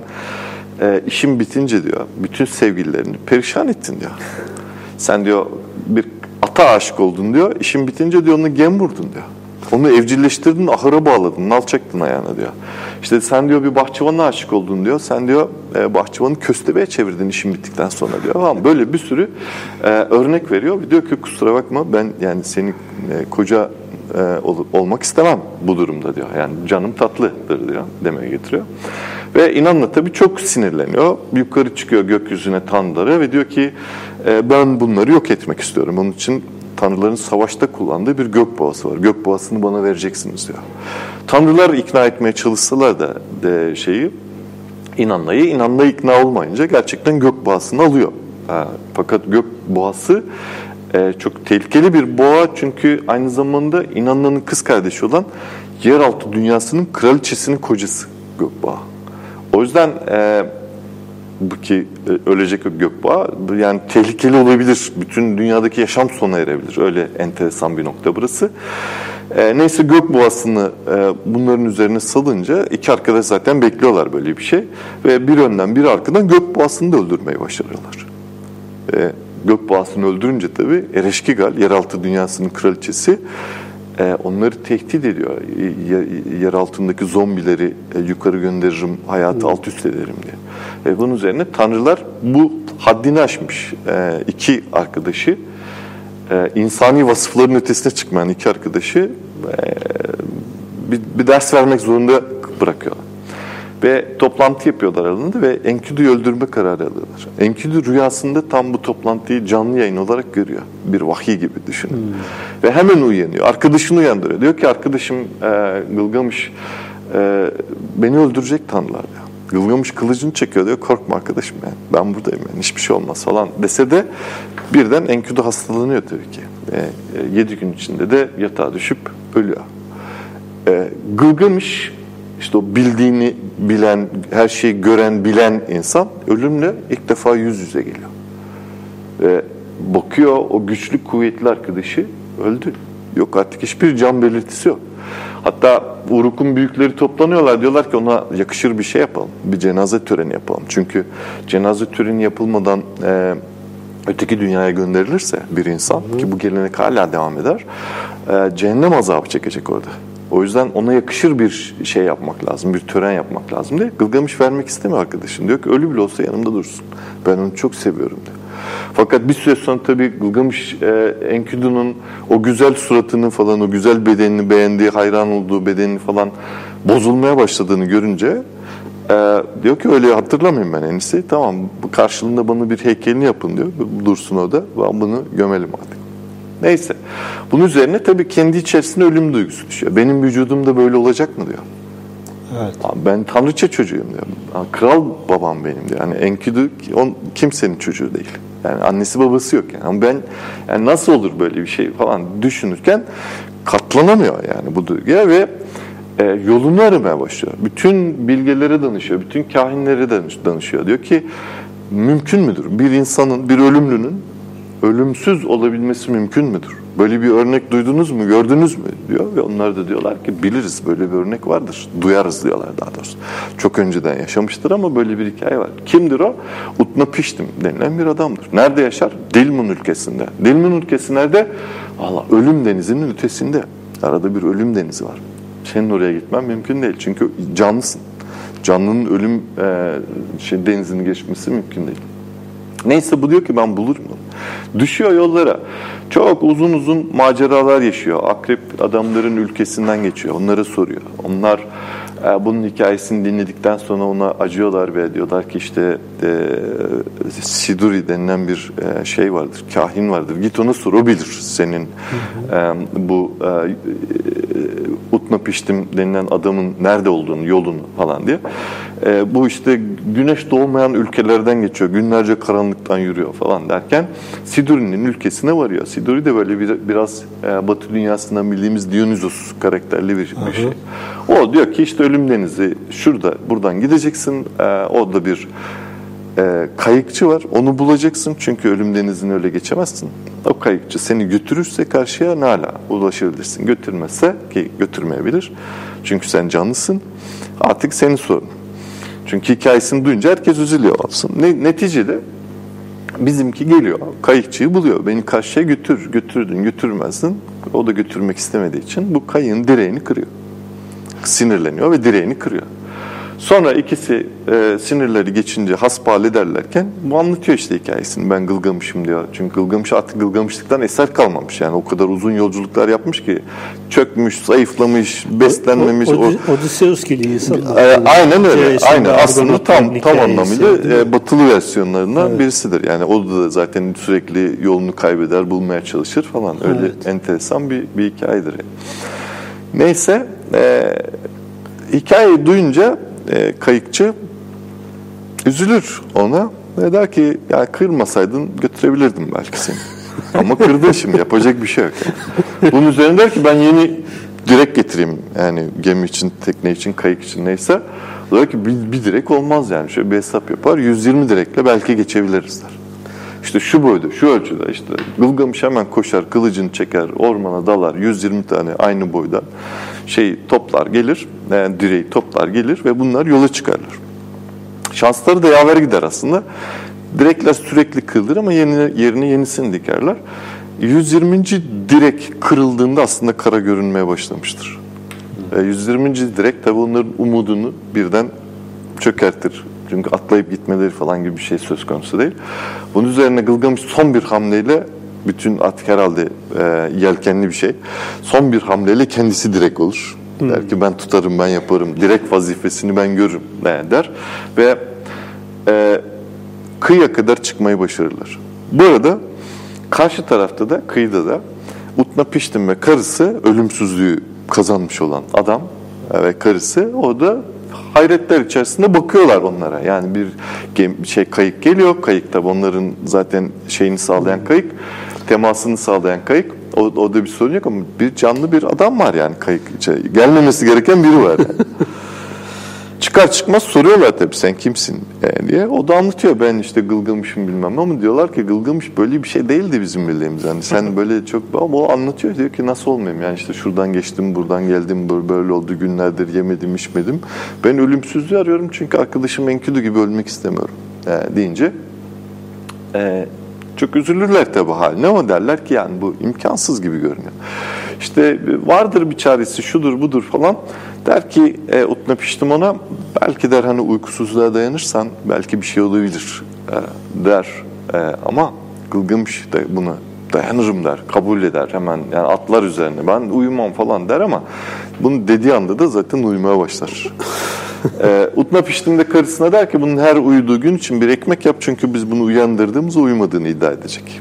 e, işin bitince diyor bütün sevgililerini perişan ettin diyor. Sen diyor bir ata aşık oldun diyor. İşin bitince diyor onu gem vurdun diyor. Onu evcilleştirdin, ahıra bağladın, nal çektin ayağına diyor. İşte sen diyor bir bahçıvana aşık oldun diyor. Sen diyor e, bahçıvanı köstebeğe çevirdin işin bittikten sonra diyor. Tamam böyle bir sürü e, örnek veriyor. Diyor ki kusura bakma ben yani senin e, koca e, ol, olmak istemem bu durumda diyor. Yani canım tatlıdır diyor demeye getiriyor. Ve inanla tabii çok sinirleniyor. Yukarı çıkıyor gökyüzüne tanrılara ve diyor ki e, ben bunları yok etmek istiyorum. Onun için tanrıların savaşta kullandığı bir gök boğası var. Gök boğasını bana vereceksiniz diyor. Tanrılar ikna etmeye çalışsalar da de şeyi inanlayı, inanlayı ikna olmayınca gerçekten gök boğasını alıyor. Ha, fakat gök boğası e, çok tehlikeli bir boğa çünkü aynı zamanda inanlanın kız kardeşi olan yeraltı dünyasının kraliçesinin kocası gökboğa. O yüzden e, bu ki e, ölecek gökboğa yani tehlikeli olabilir. Bütün dünyadaki yaşam sona erebilir. Öyle enteresan bir nokta burası. E, neyse gökboğasını e, bunların üzerine salınca iki arkadaş zaten bekliyorlar böyle bir şey. Ve bir önden bir arkadan gökboğasını da öldürmeyi başarıyorlar. E, gökboğasını öldürünce tabii Ereşkigal, yeraltı dünyasının kraliçesi e, onları tehdit ediyor. Yer altındaki zombileri e, yukarı gönderirim, hayatı alt üst ederim diye. E, bunun üzerine tanrılar bu haddini aşmış e, iki arkadaşı e, insani vasıfların ötesine çıkmayan iki arkadaşı e, bir, bir ders vermek zorunda bırakıyorlar. Ve toplantı yapıyorlar aralarında ve Enkidu'yu öldürme kararı alıyorlar. Enkidu rüyasında tam bu toplantıyı canlı yayın olarak görüyor. Bir vahiy gibi düşünün. Hmm. Ve hemen uyanıyor. Arkadaşını uyandırıyor. Diyor ki arkadaşım e, Gılgamış e, beni öldürecek tanrılar diyor. Gılgamış kılıcını çekiyor diyor. Korkma arkadaşım yani. Ben buradayım yani. Hiçbir şey olmaz falan dese de birden Enkidu hastalanıyor tabii ki. E, e, yedi gün içinde de yatağa düşüp ölüyor. E, Gılgamış işte o bildiğini bilen, her şeyi gören, bilen insan ölümle ilk defa yüz yüze geliyor. Ve bakıyor o güçlü, kuvvetli arkadaşı öldü. Yok artık hiçbir can belirtisi yok. Hatta Uruk'un büyükleri toplanıyorlar. Diyorlar ki ona yakışır bir şey yapalım. Bir cenaze töreni yapalım. Çünkü cenaze töreni yapılmadan e, öteki dünyaya gönderilirse bir insan hı hı. ki bu gelenek hala devam eder. E, cehennem azabı çekecek orada. O yüzden ona yakışır bir şey yapmak lazım, bir tören yapmak lazım diye. Gılgamış vermek istemiyor arkadaşım. Diyor ki ölü bile olsa yanımda dursun. Ben onu çok seviyorum diyor. Fakat bir süre sonra tabii Gılgamış e, Enkidu'nun o güzel suratını falan, o güzel bedenini beğendiği, hayran olduğu bedenini falan bozulmaya başladığını görünce e, diyor ki öyle hatırlamayayım ben en. Tamam karşılığında bana bir heykelini yapın diyor. Dursun o da. Ben bunu gömelim artık. Neyse. Bunun üzerine tabii kendi içerisinde ölüm duygusu düşüyor. Benim vücudumda böyle olacak mı diyor.
Evet.
Ben tanrıça çocuğuyum diyor. Kral babam benim diyor. Yani Enkidu on, kimsenin çocuğu değil. Yani annesi babası yok yani. Ama ben yani nasıl olur böyle bir şey falan düşünürken katlanamıyor yani bu duyguya ve e, yolunu aramaya başlıyor. Bütün bilgelere danışıyor, bütün kahinlere danış, danışıyor. Diyor ki mümkün müdür? Bir insanın, bir ölümlünün ölümsüz olabilmesi mümkün müdür? Böyle bir örnek duydunuz mu, gördünüz mü diyor ve onlar da diyorlar ki biliriz böyle bir örnek vardır. Duyarız diyorlar daha doğrusu. Çok önceden yaşamıştır ama böyle bir hikaye var. Kimdir o? Utnapiştim denilen bir adamdır. Nerede yaşar? Dilmun ülkesinde. Dilmun ülkesi nerede? Allah ölüm denizinin ötesinde. Arada bir ölüm denizi var. Senin oraya gitmen mümkün değil. Çünkü canlısın. Canlının ölüm e, şey, denizini geçmesi mümkün değil. Neyse bu diyor ki ben bulurum onu. Düşüyor yollara. Çok uzun uzun maceralar yaşıyor. Akrep adamların ülkesinden geçiyor. Onlara soruyor. Onlar e, bunun hikayesini dinledikten sonra ona acıyorlar ve diyorlar ki işte e, Siduri denilen bir e, şey vardır, kahin vardır. Git ona sor, o bilir senin e, bu e, Utnapiştim denilen adamın nerede olduğunu, yolunu falan diye. E, bu işte güneş doğmayan ülkelerden geçiyor, günlerce karanlıktan yürüyor falan derken Siduri'nin ülkesine varıyor. Siduri de böyle bir, biraz e, Batı dünyasından bildiğimiz Dionysos karakterli bir, bir şey. O diyor ki işte ölüm denizi şurada, buradan gideceksin. E, o da bir e, kayıkçı var. Onu bulacaksın çünkü ölüm denizini öyle geçemezsin. O kayıkçı seni götürürse karşıya nala ulaşabilirsin. Götürmezse ki götürmeyebilir. Çünkü sen canlısın. Artık senin sorun. Çünkü hikayesini duyunca herkes üzülüyor olsun. Ne, neticede bizimki geliyor. Kayıkçıyı buluyor. Beni karşıya götür. Götürdün götürmezsin. O da götürmek istemediği için bu kayığın direğini kırıyor. Sinirleniyor ve direğini kırıyor. Sonra ikisi e, sinirleri geçince hasbihal ederlerken bu anlatıyor işte hikayesini. Ben Gılgamış'ım diyor. Çünkü Gılgamış artık Gılgamışlıktan eser kalmamış. Yani o kadar uzun yolculuklar yapmış ki çökmüş, zayıflamış, beslenmemiş.
O, o, o, Odysseus gibi insan.
E, aynen öyle.
Hikayesinde
Aynen aslında tam tam anlamıyla e, batılı versiyonlarından
Evet.
birisidir. Yani o da zaten sürekli yolunu kaybeder, bulmaya çalışır falan. Öyle
Evet.
enteresan bir, bir hikayedir. yani. Neyse, e, hikayeyi duyunca e, kayıkçı üzülür ona ve der ki ya kırmasaydın götürebilirdim belki seni. Ama kırdın şimdi yapacak bir şey yok. yani. Bunun üzerine der ki ben yeni direk getireyim yani gemi için, tekne için, kayık için neyse. Der ki bir, bir direk olmaz yani şöyle bir hesap yapar 120 direkle belki geçebiliriz der. İşte şu boyda, şu ölçüde işte Gılgamış hemen koşar, kılıcını çeker, ormana dalar 120 tane aynı boyda şey toplar gelir, yani direği toplar gelir ve bunlar yola çıkarlar. Şansları da yaver gider aslında. Direkler sürekli kırılır ama yerine, yerine yenisini dikerler. 120. direk kırıldığında aslında kara görünmeye başlamıştır. E, 120. direk tabi onların umudunu birden çökertir. Çünkü atlayıp gitmeleri falan gibi bir şey söz konusu değil. Bunun üzerine Gılgamış son bir hamleyle bütün artık herhalde e, yelkenli bir şey. Son bir hamleyle kendisi direk olur. Der ki ben tutarım, ben yaparım. Direkt vazifesini ben görürüm der. Ve e, kıyıya kadar çıkmayı başarırlar. Bu arada karşı tarafta da kıyıda da Utnapiştim ve karısı ölümsüzlüğü kazanmış olan adam e, ve karısı o da hayretler içerisinde bakıyorlar onlara. Yani bir şey kayık geliyor. Kayık tabi onların zaten şeyini sağlayan kayık, temasını sağlayan kayık. O, o da bir sorun yok ama bir canlı bir adam var yani kayık içe. Gelmemesi gereken biri var yani. Çıkar çıkmaz soruyorlar tabii sen kimsin e, diye. O da anlatıyor ben işte Gılgamış'ım bilmem ama diyorlar ki Gılgamış böyle bir şey değildi bizim bildiğimiz. Yani sen böyle çok ama o anlatıyor diyor ki nasıl olmayayım yani işte şuradan geçtim buradan geldim böyle, oldu günlerdir yemedim içmedim. Ben ölümsüzlüğü arıyorum çünkü arkadaşım Enkidu gibi ölmek istemiyorum e, deyince e, Çok üzülürler tabii haline ama derler ki yani bu imkansız gibi görünüyor. İşte vardır bir çaresi şudur budur falan. Der ki e, Utna Piştimon'a belki der hani uykusuzluğa dayanırsan belki bir şey olabilir e, der. E, ama Gılgınmış da bunu dayanırım der, kabul eder hemen yani atlar üzerine ben uyumam falan der ama bunu dediği anda da zaten uyumaya başlar. Ee, Utna piştiğinde karısına der ki bunun her uyuduğu gün için bir ekmek yap çünkü biz bunu uyandırdığımızda uyumadığını iddia edecek.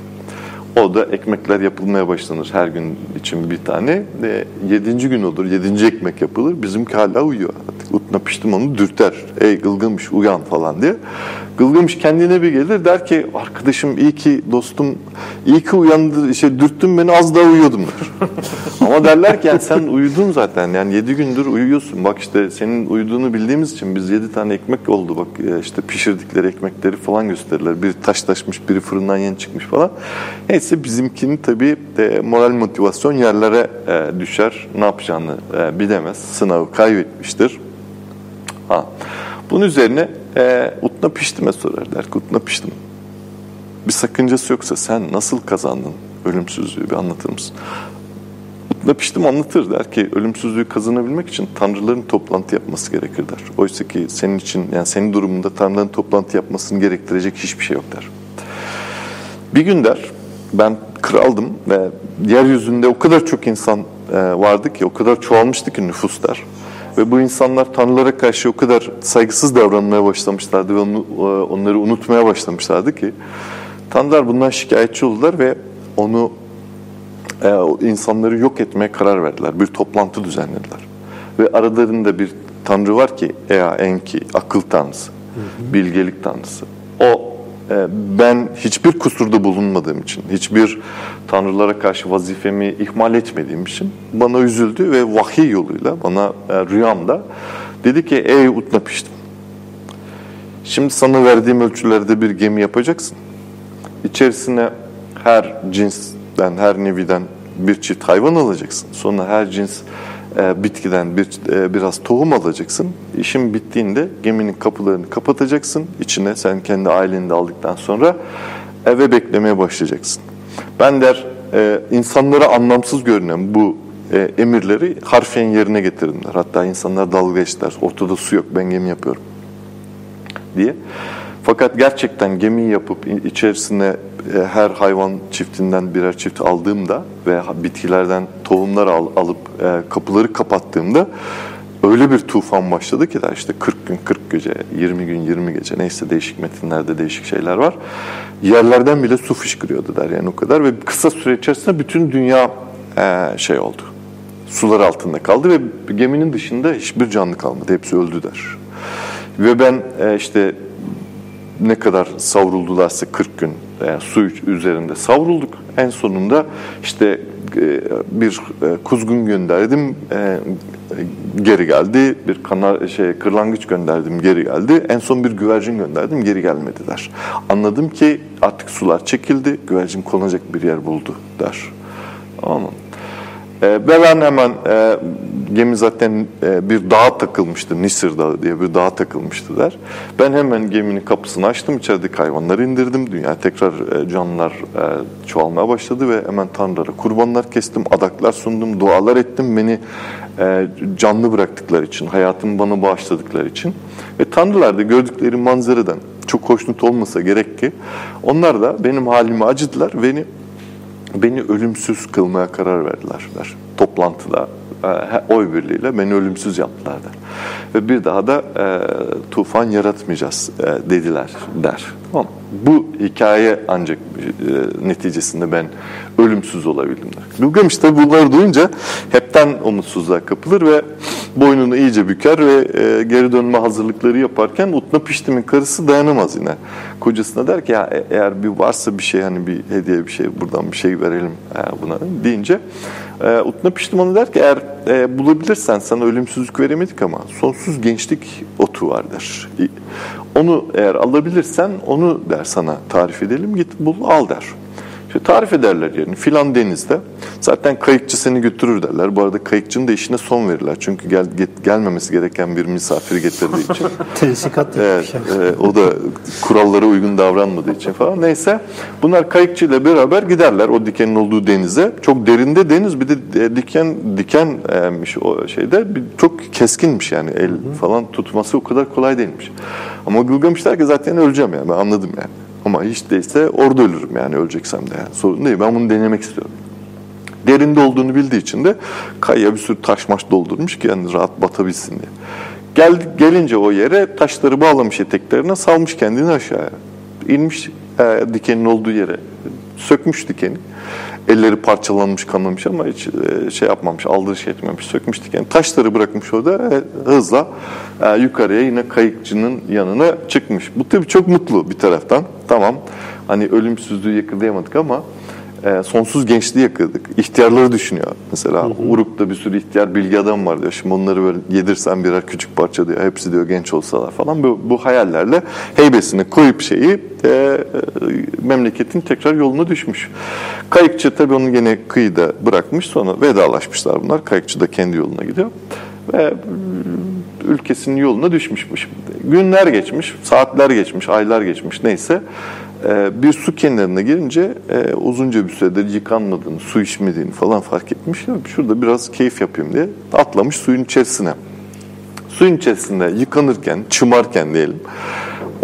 O da ekmekler yapılmaya başlanır her gün için bir tane. Ve yedinci gün olur, yedinci ekmek yapılır. Bizimki hala uyuyor. Artık Utna piştim onu dürter. Ey gılgınmış uyan falan diye. Gılgınmış kendine bir gelir der ki arkadaşım iyi ki dostum iyi ki uyandı, şey, dürttün beni az daha uyuyordum der. Ama derler ki yani sen uyudun zaten yani yedi gündür uyuyorsun. Bak işte senin uyuduğunu bildiğimiz için biz yedi tane ekmek oldu bak işte pişirdikleri ekmekleri falan gösterirler. Biri taşlaşmış biri fırından yeni çıkmış falan. Neyse bizimkinin tabii e, moral motivasyon yerlere e, düşer. Ne yapacağını e, bilemez. Sınavı kaybetmiştir. Ha. Bunun üzerine e, Utna Piştim'e sorar. Der ki Utna Piştim bir sakıncası yoksa sen nasıl kazandın ölümsüzlüğü bir anlatır mısın? Utna Piştim anlatır der ki ölümsüzlüğü kazanabilmek için tanrıların toplantı yapması gerekir der. Oysa ki senin için yani senin durumunda tanrıların toplantı yapmasını gerektirecek hiçbir şey yok der. Bir gün der ben kraldım ve yeryüzünde o kadar çok insan e, vardı ki o kadar çoğalmıştı ki nüfus der. Ve bu insanlar tanrılara karşı o kadar saygısız davranmaya başlamışlardı ve onu, e, onları unutmaya başlamışlardı ki tanrılar bundan şikayetçi oldular ve onu e, insanları yok etmeye karar verdiler. Bir toplantı düzenlediler. Ve aralarında bir tanrı var ki Ea Enki, akıl tanrısı, hı hı. bilgelik tanrısı. O ben hiçbir kusurda bulunmadığım için, hiçbir tanrılara karşı vazifemi ihmal etmediğim için bana üzüldü ve vahiy yoluyla bana e, rüyamda dedi ki ey Utna piştim. Şimdi sana verdiğim ölçülerde bir gemi yapacaksın. İçerisine her cinsten, her neviden bir çift hayvan alacaksın. Sonra her cins bitkiden bir e, biraz tohum alacaksın. İşin bittiğinde geminin kapılarını kapatacaksın. İçine sen kendi aileni de aldıktan sonra eve beklemeye başlayacaksın. Ben der e, insanlara anlamsız görünen bu e, emirleri harfiyen yerine getirinler. Hatta insanlar dalga geçtiler. Ortada su yok ben gemi yapıyorum diye. Fakat gerçekten gemi yapıp içerisine e, her hayvan çiftinden birer çift aldığımda ve bitkilerden tohumlar al, alıp e, kapıları kapattığımda öyle bir tufan başladı ki der işte 40 gün 40 gece, 20 gün 20 gece neyse değişik metinlerde değişik şeyler var. Yerlerden bile su fışkırıyordu der yani o kadar ve kısa süre içerisinde bütün dünya e, şey oldu. Sular altında kaldı ve geminin dışında hiçbir canlı kalmadı. Hepsi öldü der. Ve ben işte ne kadar savruldularsa 40 gün yani su üzerinde savrulduk. En sonunda işte e, bir e, kuzgun gönderdim e, geri geldi. Bir kana, şey kırlangıç gönderdim geri geldi. En son bir güvercin gönderdim geri gelmediler. Anladım ki artık sular çekildi. Güvercin konacak bir yer buldu der. Tamam e, hemen e, gemi zaten e, bir dağa takılmıştı, Nisir Dağı diye bir dağa takılmıştı der. Ben hemen geminin kapısını açtım, içerideki hayvanları indirdim. Dünya tekrar e, canlılar e, çoğalmaya başladı ve hemen tanrılara kurbanlar kestim, adaklar sundum, dualar ettim. Beni e, canlı bıraktıkları için, hayatımı bana bağışladıkları için. Ve tanrılar da gördükleri manzaradan çok hoşnut olmasa gerek ki onlar da benim halimi acıdılar, beni beni ölümsüz kılmaya karar verdiler der. Toplantıda e, oy birliğiyle beni ölümsüz yaptılar der. Ve bir daha da e, tufan yaratmayacağız e, dediler der. Tamam. Bu hikaye ancak e, neticesinde ben ölümsüz olabildim der. Gılgamış tabi bunları duyunca hepten umutsuzluğa kapılır ve boynunu iyice büker ve e, geri dönme hazırlıkları yaparken Utna Piştim'in karısı dayanamaz yine. Kocasına der ki ya e, eğer bir varsa bir şey hani bir hediye bir şey buradan bir şey verelim e, buna deyince e, Utna Piştim onu der ki eğer e, bulabilirsen sana ölümsüzlük veremedik ama sonsuz gençlik otu var der. Onu eğer alabilirsen onu der sana tarif edelim git bul al der. İşte tarif ederler yerini. Filan denizde. Zaten kayıkçı seni götürür derler. Bu arada kayıkçının da işine son verirler. Çünkü gel, get- gelmemesi gereken bir misafiri getirdiği için.
Tensikat
Evet, e, o da kurallara uygun davranmadığı için falan. Neyse bunlar kayıkçıyla beraber giderler o dikenin olduğu denize. Çok derinde deniz bir de e, diken dikenmiş o şeyde bir, çok keskinmiş yani el falan tutması o kadar kolay değilmiş. Ama Gılgamış der ki zaten öleceğim yani ben anladım yani. Ama hiç değilse orada ölürüm yani öleceksem de yani. Sorun değil ben bunu denemek istiyorum. Derinde olduğunu bildiği için de kayaya bir sürü taş maş doldurmuş ki yani rahat batabilsin diye. Gel, gelince o yere taşları bağlamış eteklerine salmış kendini aşağıya. İnmiş e, dikenin olduğu yere. Sökmüş dikeni. Elleri parçalanmış kanamış ama hiç e, şey yapmamış, aldırış etmemiş. Sökmüş dikeni. Taşları bırakmış orada e, hızla e, yukarıya yine kayıkçının yanına çıkmış. Bu tabii çok mutlu bir taraftan. Tamam hani ölümsüzlüğü yakalayamadık ama e, sonsuz gençliği yakaladık. İhtiyarları düşünüyor. Mesela Uruk'ta bir sürü ihtiyar bilgi adam var diyor. Şimdi onları böyle yedirsen birer küçük parça diyor. Hepsi diyor genç olsalar falan. Bu, bu hayallerle heybesini koyup şeyi e, e, memleketin tekrar yoluna düşmüş. Kayıkçı tabii onu gene kıyıda bırakmış. Sonra vedalaşmışlar bunlar. Kayıkçı da kendi yoluna gidiyor. Ve mm, ülkesinin yoluna düşmüşmüş. Günler geçmiş, saatler geçmiş, aylar geçmiş neyse. Ee, bir su kenarına girince e, uzunca bir süredir yıkanmadığını, su içmediğini falan fark etmiş. Şurada biraz keyif yapayım diye atlamış suyun içerisine. Suyun içerisinde yıkanırken, çımarken diyelim.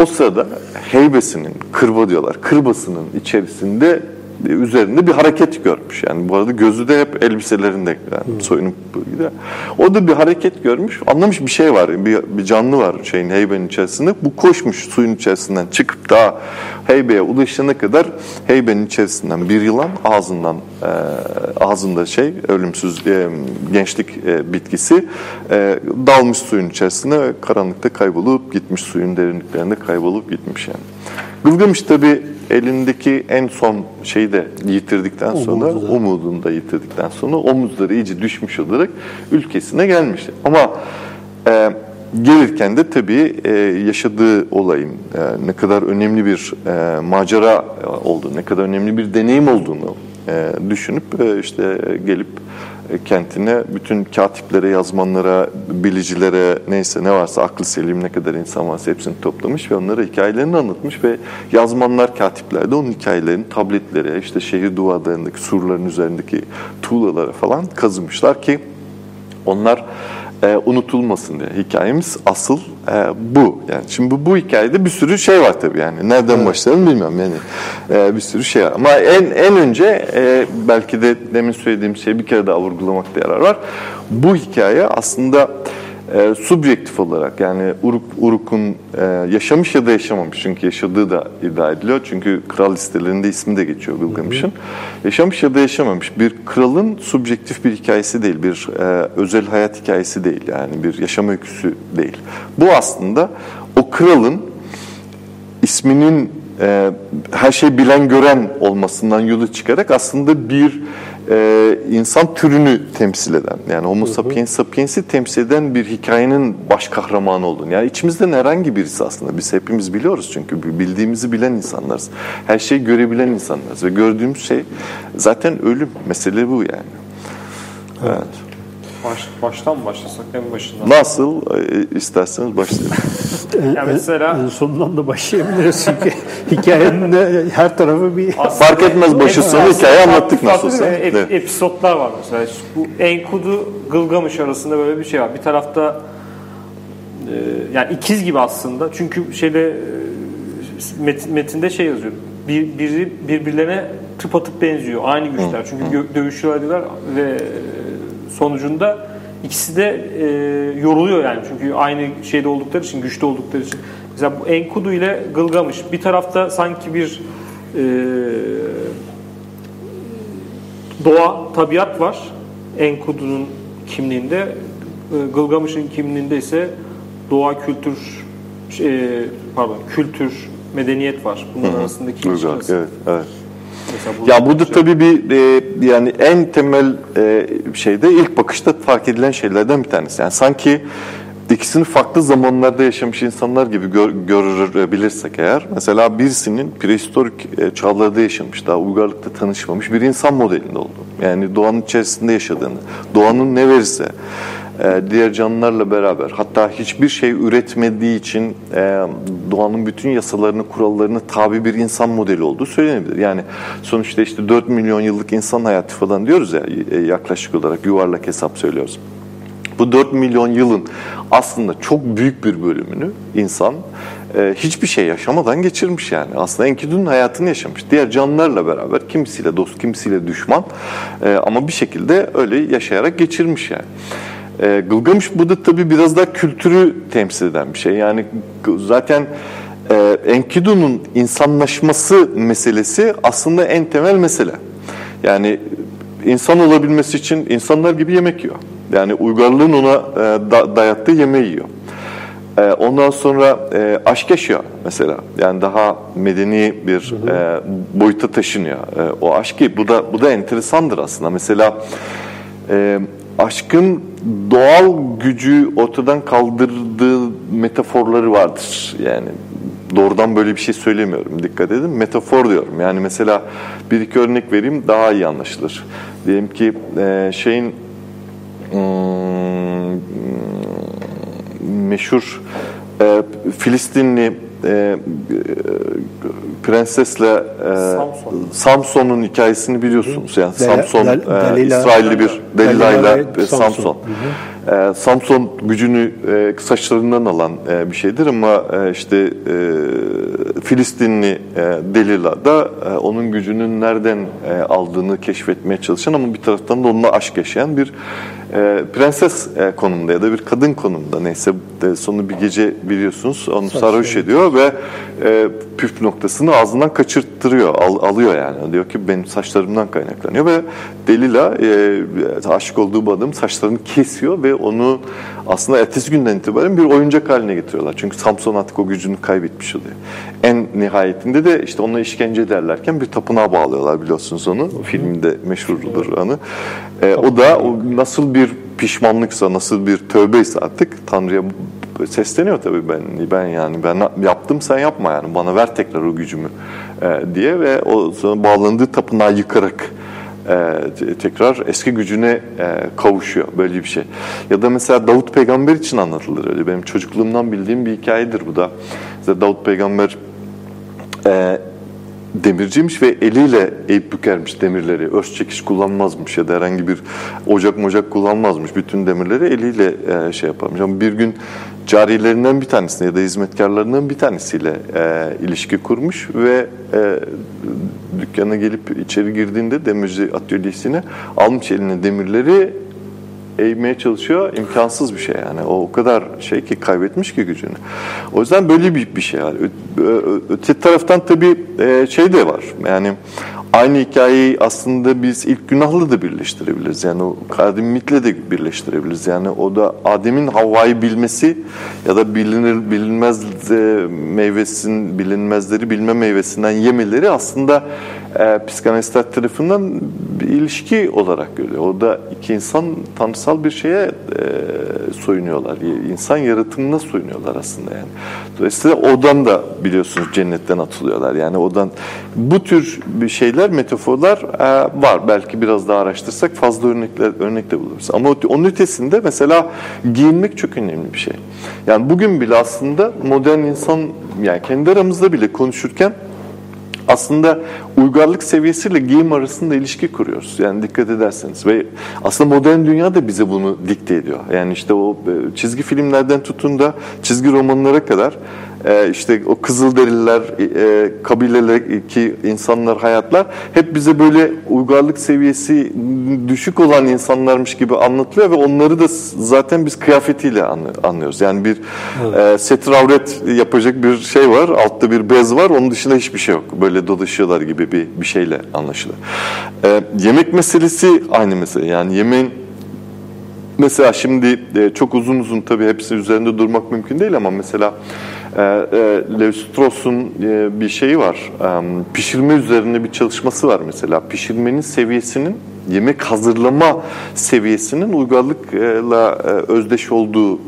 O sırada heybesinin, kırba diyorlar, kırbasının içerisinde üzerinde bir hareket görmüş. Yani bu arada gözü de hep elbiselerinde yani soyunup gidiyor. O da bir hareket görmüş. Anlamış bir şey var. Bir, bir canlı var şeyin heybenin içerisinde. Bu koşmuş suyun içerisinden çıkıp daha heybeye ulaşana kadar heybenin içerisinden bir yılan ağzından e, ağzında şey ölümsüz e, gençlik e, bitkisi e, dalmış suyun içerisine karanlıkta kaybolup gitmiş suyun derinliklerinde kaybolup gitmiş yani. Gılgamış tabi elindeki en son şeyi de yitirdikten sonra
Umudu da.
umudunu da yitirdikten sonra omuzları iyice düşmüş olarak ülkesine gelmiş. Ama e, gelirken de tabii e, yaşadığı olayın e, ne kadar önemli bir e, macera olduğunu, ne kadar önemli bir deneyim olduğunu e, düşünüp e, işte gelip e, kentine bütün katiplere, yazmanlara, bilicilere neyse ne varsa aklı selim ne kadar insan varsa hepsini toplamış ve onlara hikayelerini anlatmış ve yazmanlar, katipler de onun hikayelerini tabletlere, işte şehir duvarlarındaki surların üzerindeki tuğlalara falan kazımışlar ki onlar e, unutulmasın diye. Hikayemiz asıl e, bu. Yani şimdi bu, bu hikayede bir sürü şey var tabii yani. Nereden başlayalım bilmiyorum yani. E, bir sürü şey var. Ama en en önce e, belki de demin söylediğim şeyi bir kere daha vurgulamakta yarar var. Bu hikaye aslında e, subjektif olarak yani Uruk, Uruk'un e, yaşamış ya da yaşamamış çünkü yaşadığı da iddia ediliyor. Çünkü kral listelerinde ismi de geçiyor Gılgamış'ın. Yaşamış ya da yaşamamış bir kralın subjektif bir hikayesi değil, bir e, özel hayat hikayesi değil yani bir yaşam öyküsü değil. Bu aslında o kralın isminin e, her şey bilen gören olmasından yola çıkarak aslında bir e, insan türünü temsil eden yani Homo sapiens sapiens'i temsil eden bir hikayenin baş kahramanı olduğunu. Yani içimizden herhangi birisi aslında. Biz hepimiz biliyoruz çünkü bildiğimizi bilen insanlarız. Her şeyi görebilen insanlarız ve gördüğümüz şey zaten ölüm. Mesele bu yani. Evet.
Baş, baştan mı başlasak en başından?
Nasıl e, isterseniz başlayalım.
Ya mesela
En sonundan da başlayabiliriz çünkü hikayenin her tarafı bir
Fark etmez başı sonu hikaye anlattık nasıl olsa.
Ep-
Evet.
episodlar var mesela. Bu Enkudu Gılgamış arasında böyle bir şey var. Bir tarafta e, yani ikiz gibi aslında. Çünkü şeyde e, met- metinde şey yazıyor. Bir, biri birbirlerine tıpatıp benziyor. Aynı güçler. Çünkü dövüşüyorlar diyorlar ve e, sonucunda ikisi de e, yoruluyor yani. Çünkü aynı şeyde oldukları için, güçlü oldukları için. Mesela bu Enkudu ile Gılgamış bir tarafta sanki bir e, doğa, tabiat var. Enkudu'nun kimliğinde, e, Gılgamış'ın kimliğinde ise doğa, kültür, e, pardon, kültür, medeniyet var. Bunların arasındaki ilişki
evet, evet. Ya burada tabii bir e, yani en temel e, şeyde ilk bakışta fark edilen şeylerden bir tanesi. Yani sanki ikisini farklı zamanlarda yaşamış insanlar gibi gör, görebilirsek eğer mesela birisinin prehistorik e, çağlarda yaşamış, daha uygarlıkta tanışmamış bir insan modelinde oldu. Yani doğanın içerisinde yaşadığını, doğanın ne verirse diğer canlılarla beraber hatta hiçbir şey üretmediği için e, doğanın bütün yasalarını, kurallarını tabi bir insan modeli olduğu söylenebilir. Yani sonuçta işte 4 milyon yıllık insan hayatı falan diyoruz ya yaklaşık olarak yuvarlak hesap söylüyoruz. Bu 4 milyon yılın aslında çok büyük bir bölümünü insan e, hiçbir şey yaşamadan geçirmiş yani. Aslında Enkidu'nun hayatını yaşamış. Diğer canlılarla beraber kimisiyle dost, kimisiyle düşman e, ama bir şekilde öyle yaşayarak geçirmiş yani. E, Gılgamış bu da tabii biraz daha kültürü temsil eden bir şey. Yani zaten e, Enkidu'nun insanlaşması meselesi aslında en temel mesele. Yani insan olabilmesi için insanlar gibi yemek yiyor. Yani uygarlığın ona e, da, dayattığı yemeği yiyor. E, ondan sonra e, aşk yaşıyor mesela. Yani daha medeni bir e, boyuta taşınıyor. E, o aşkı bu da bu da enteresandır aslında. Mesela e, aşkın doğal gücü ortadan kaldırdığı metaforları vardır. Yani doğrudan böyle bir şey söylemiyorum. Dikkat edin. Metafor diyorum. Yani mesela bir iki örnek vereyim daha iyi anlaşılır. Diyelim ki e, şeyin Hmm, meşhur e, Filistinli e, prensesle e, Samson'un hikayesini biliyorsunuz. Yani Del, Samson Del, e, İsrailli bir Delila ile Samson. Samson. E, Samson gücünü e, saçlarından alan e, bir şeydir ama e, işte e, Filistinli e, Delila da e, onun gücünün nereden e, aldığını keşfetmeye çalışan ama bir taraftan da onunla aşk yaşayan bir e, prenses e, konumda ya da bir kadın konumda neyse de sonu bir gece biliyorsunuz onu sarhoş ediyor ve e, püf noktasını ağzından kaçırttırıyor, al, alıyor yani. Diyor ki benim saçlarımdan kaynaklanıyor. Ve Delila e, aşık olduğu bu adam saçlarını kesiyor onu aslında ertesi günden itibaren bir oyuncak haline getiriyorlar. Çünkü Samson artık o gücünü kaybetmiş oluyor. En nihayetinde de işte ona işkence ederlerken bir tapınağa bağlıyorlar biliyorsunuz onu. O filminde meşhurdur anı. E, o da o nasıl bir pişmanlıksa, nasıl bir tövbeyse artık Tanrı'ya sesleniyor tabii ben ben yani ben yaptım sen yapma yani bana ver tekrar o gücümü e, diye ve o sonra bağlandığı tapınağı yıkarak e, tekrar eski gücüne e, kavuşuyor böyle bir şey. Ya da mesela Davut peygamber için anlatılır öyle. Benim çocukluğumdan bildiğim bir hikayedir bu da. Mesela Davut peygamber e, demirciymiş ve eliyle eğip bükermiş demirleri. Örs çekiş kullanmazmış ya da herhangi bir ocak mocak kullanmazmış. Bütün demirleri eliyle e, şey yaparmış. Ama bir gün carilerinden bir tanesine ya da hizmetkarlarından bir tanesiyle e, ilişki kurmuş ve e, dükkana gelip içeri girdiğinde demirci atölyesine almış eline demirleri eğmeye çalışıyor. imkansız bir şey yani. O o kadar şey ki kaybetmiş ki gücünü. O yüzden böyle bir, bir şey var. Öte taraftan tabii e, şey de var. Yani aynı hikayeyi aslında biz ilk günahla da birleştirebiliriz. Yani o kadim mitle de birleştirebiliriz. Yani o da Adem'in Havva'yı bilmesi ya da bilinir bilinmez meyvesin bilinmezleri bilme meyvesinden yemeleri aslında e, psikanalistler tarafından bir ilişki olarak görüyor. O da iki insan tanrısal bir şeye e, soyunuyorlar. İnsan yaratımına soyunuyorlar aslında yani. Dolayısıyla odan da biliyorsunuz cennetten atılıyorlar. Yani odan bu tür bir şeyler, metaforlar e, var. Belki biraz daha araştırsak fazla örnekler örnek de buluruz. Ama onun ötesinde mesela giyinmek çok önemli bir şey. Yani bugün bile aslında modern insan yani kendi aramızda bile konuşurken aslında uygarlık seviyesiyle giyim arasında ilişki kuruyoruz. Yani dikkat ederseniz ve aslında modern dünya da bize bunu dikte ediyor. Yani işte o e, çizgi filmlerden tutun da çizgi romanlara kadar e, işte o Kızılderililer, e, kabiledeki insanlar, hayatlar hep bize böyle uygarlık seviyesi düşük olan insanlarmış gibi anlatılıyor ve onları da zaten biz kıyafetiyle anlıyoruz. Yani bir evet. e, setir avret yapacak bir şey var, altta bir bez var, onun dışında hiçbir şey yok. Böyle dolaşıyorlar gibi bir, bir şeyle anlaşılıyor. E, yemek meselesi aynı mesele. Yani yemeğin Mesela şimdi e, çok uzun uzun tabii hepsi üzerinde durmak mümkün değil ama mesela e, e, Levi Strauss'un bir şeyi var. Pişirme üzerine bir çalışması var mesela. Pişirmenin seviyesinin yemek hazırlama seviyesinin uygarlıkla e, özdeş olduğu e,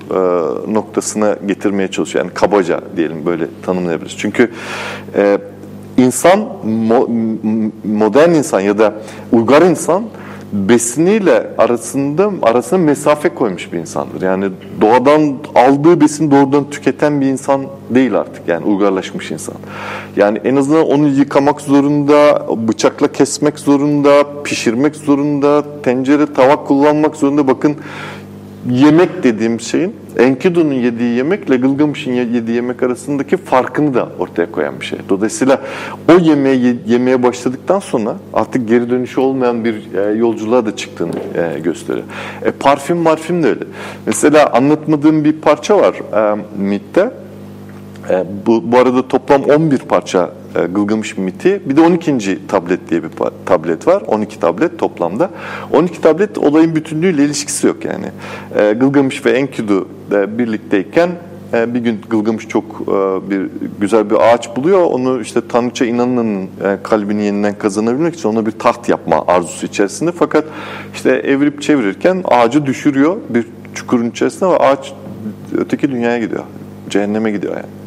noktasına getirmeye çalışıyor. Yani kabaca diyelim böyle tanımlayabiliriz. Çünkü e, insan, modern insan ya da uygar insan besiniyle arasında arasına mesafe koymuş bir insandır. Yani doğadan aldığı besin doğrudan tüketen bir insan değil artık. Yani uygarlaşmış insan. Yani en azından onu yıkamak zorunda, bıçakla kesmek zorunda, pişirmek zorunda, tencere, tava kullanmak zorunda. Bakın yemek dediğim şeyin Enkidu'nun yediği yemekle Gılgamış'ın yediği yemek arasındaki farkını da ortaya koyan bir şey. Dolayısıyla o yemeği yemeye başladıktan sonra artık geri dönüşü olmayan bir e, yolculuğa da çıktığını e, gösteriyor. E, parfüm marfüm de öyle. Mesela anlatmadığım bir parça var e, MIT'te. E, bu, bu arada toplam 11 parça Gılgamış miti. Bir de 12. tablet diye bir tablet var. 12 tablet toplamda. 12 tablet olayın bütünlüğüyle ilişkisi yok yani. E, Gılgamış ve Enkidu e, birlikteyken e, bir gün Gılgamış çok e, bir güzel bir ağaç buluyor. Onu işte Tanrıça inananın e, kalbini yeniden kazanabilmek için ona bir taht yapma arzusu içerisinde. Fakat işte evirip çevirirken ağacı düşürüyor bir çukurun içerisinde ve ağaç öteki dünyaya gidiyor. Cehenneme gidiyor yani.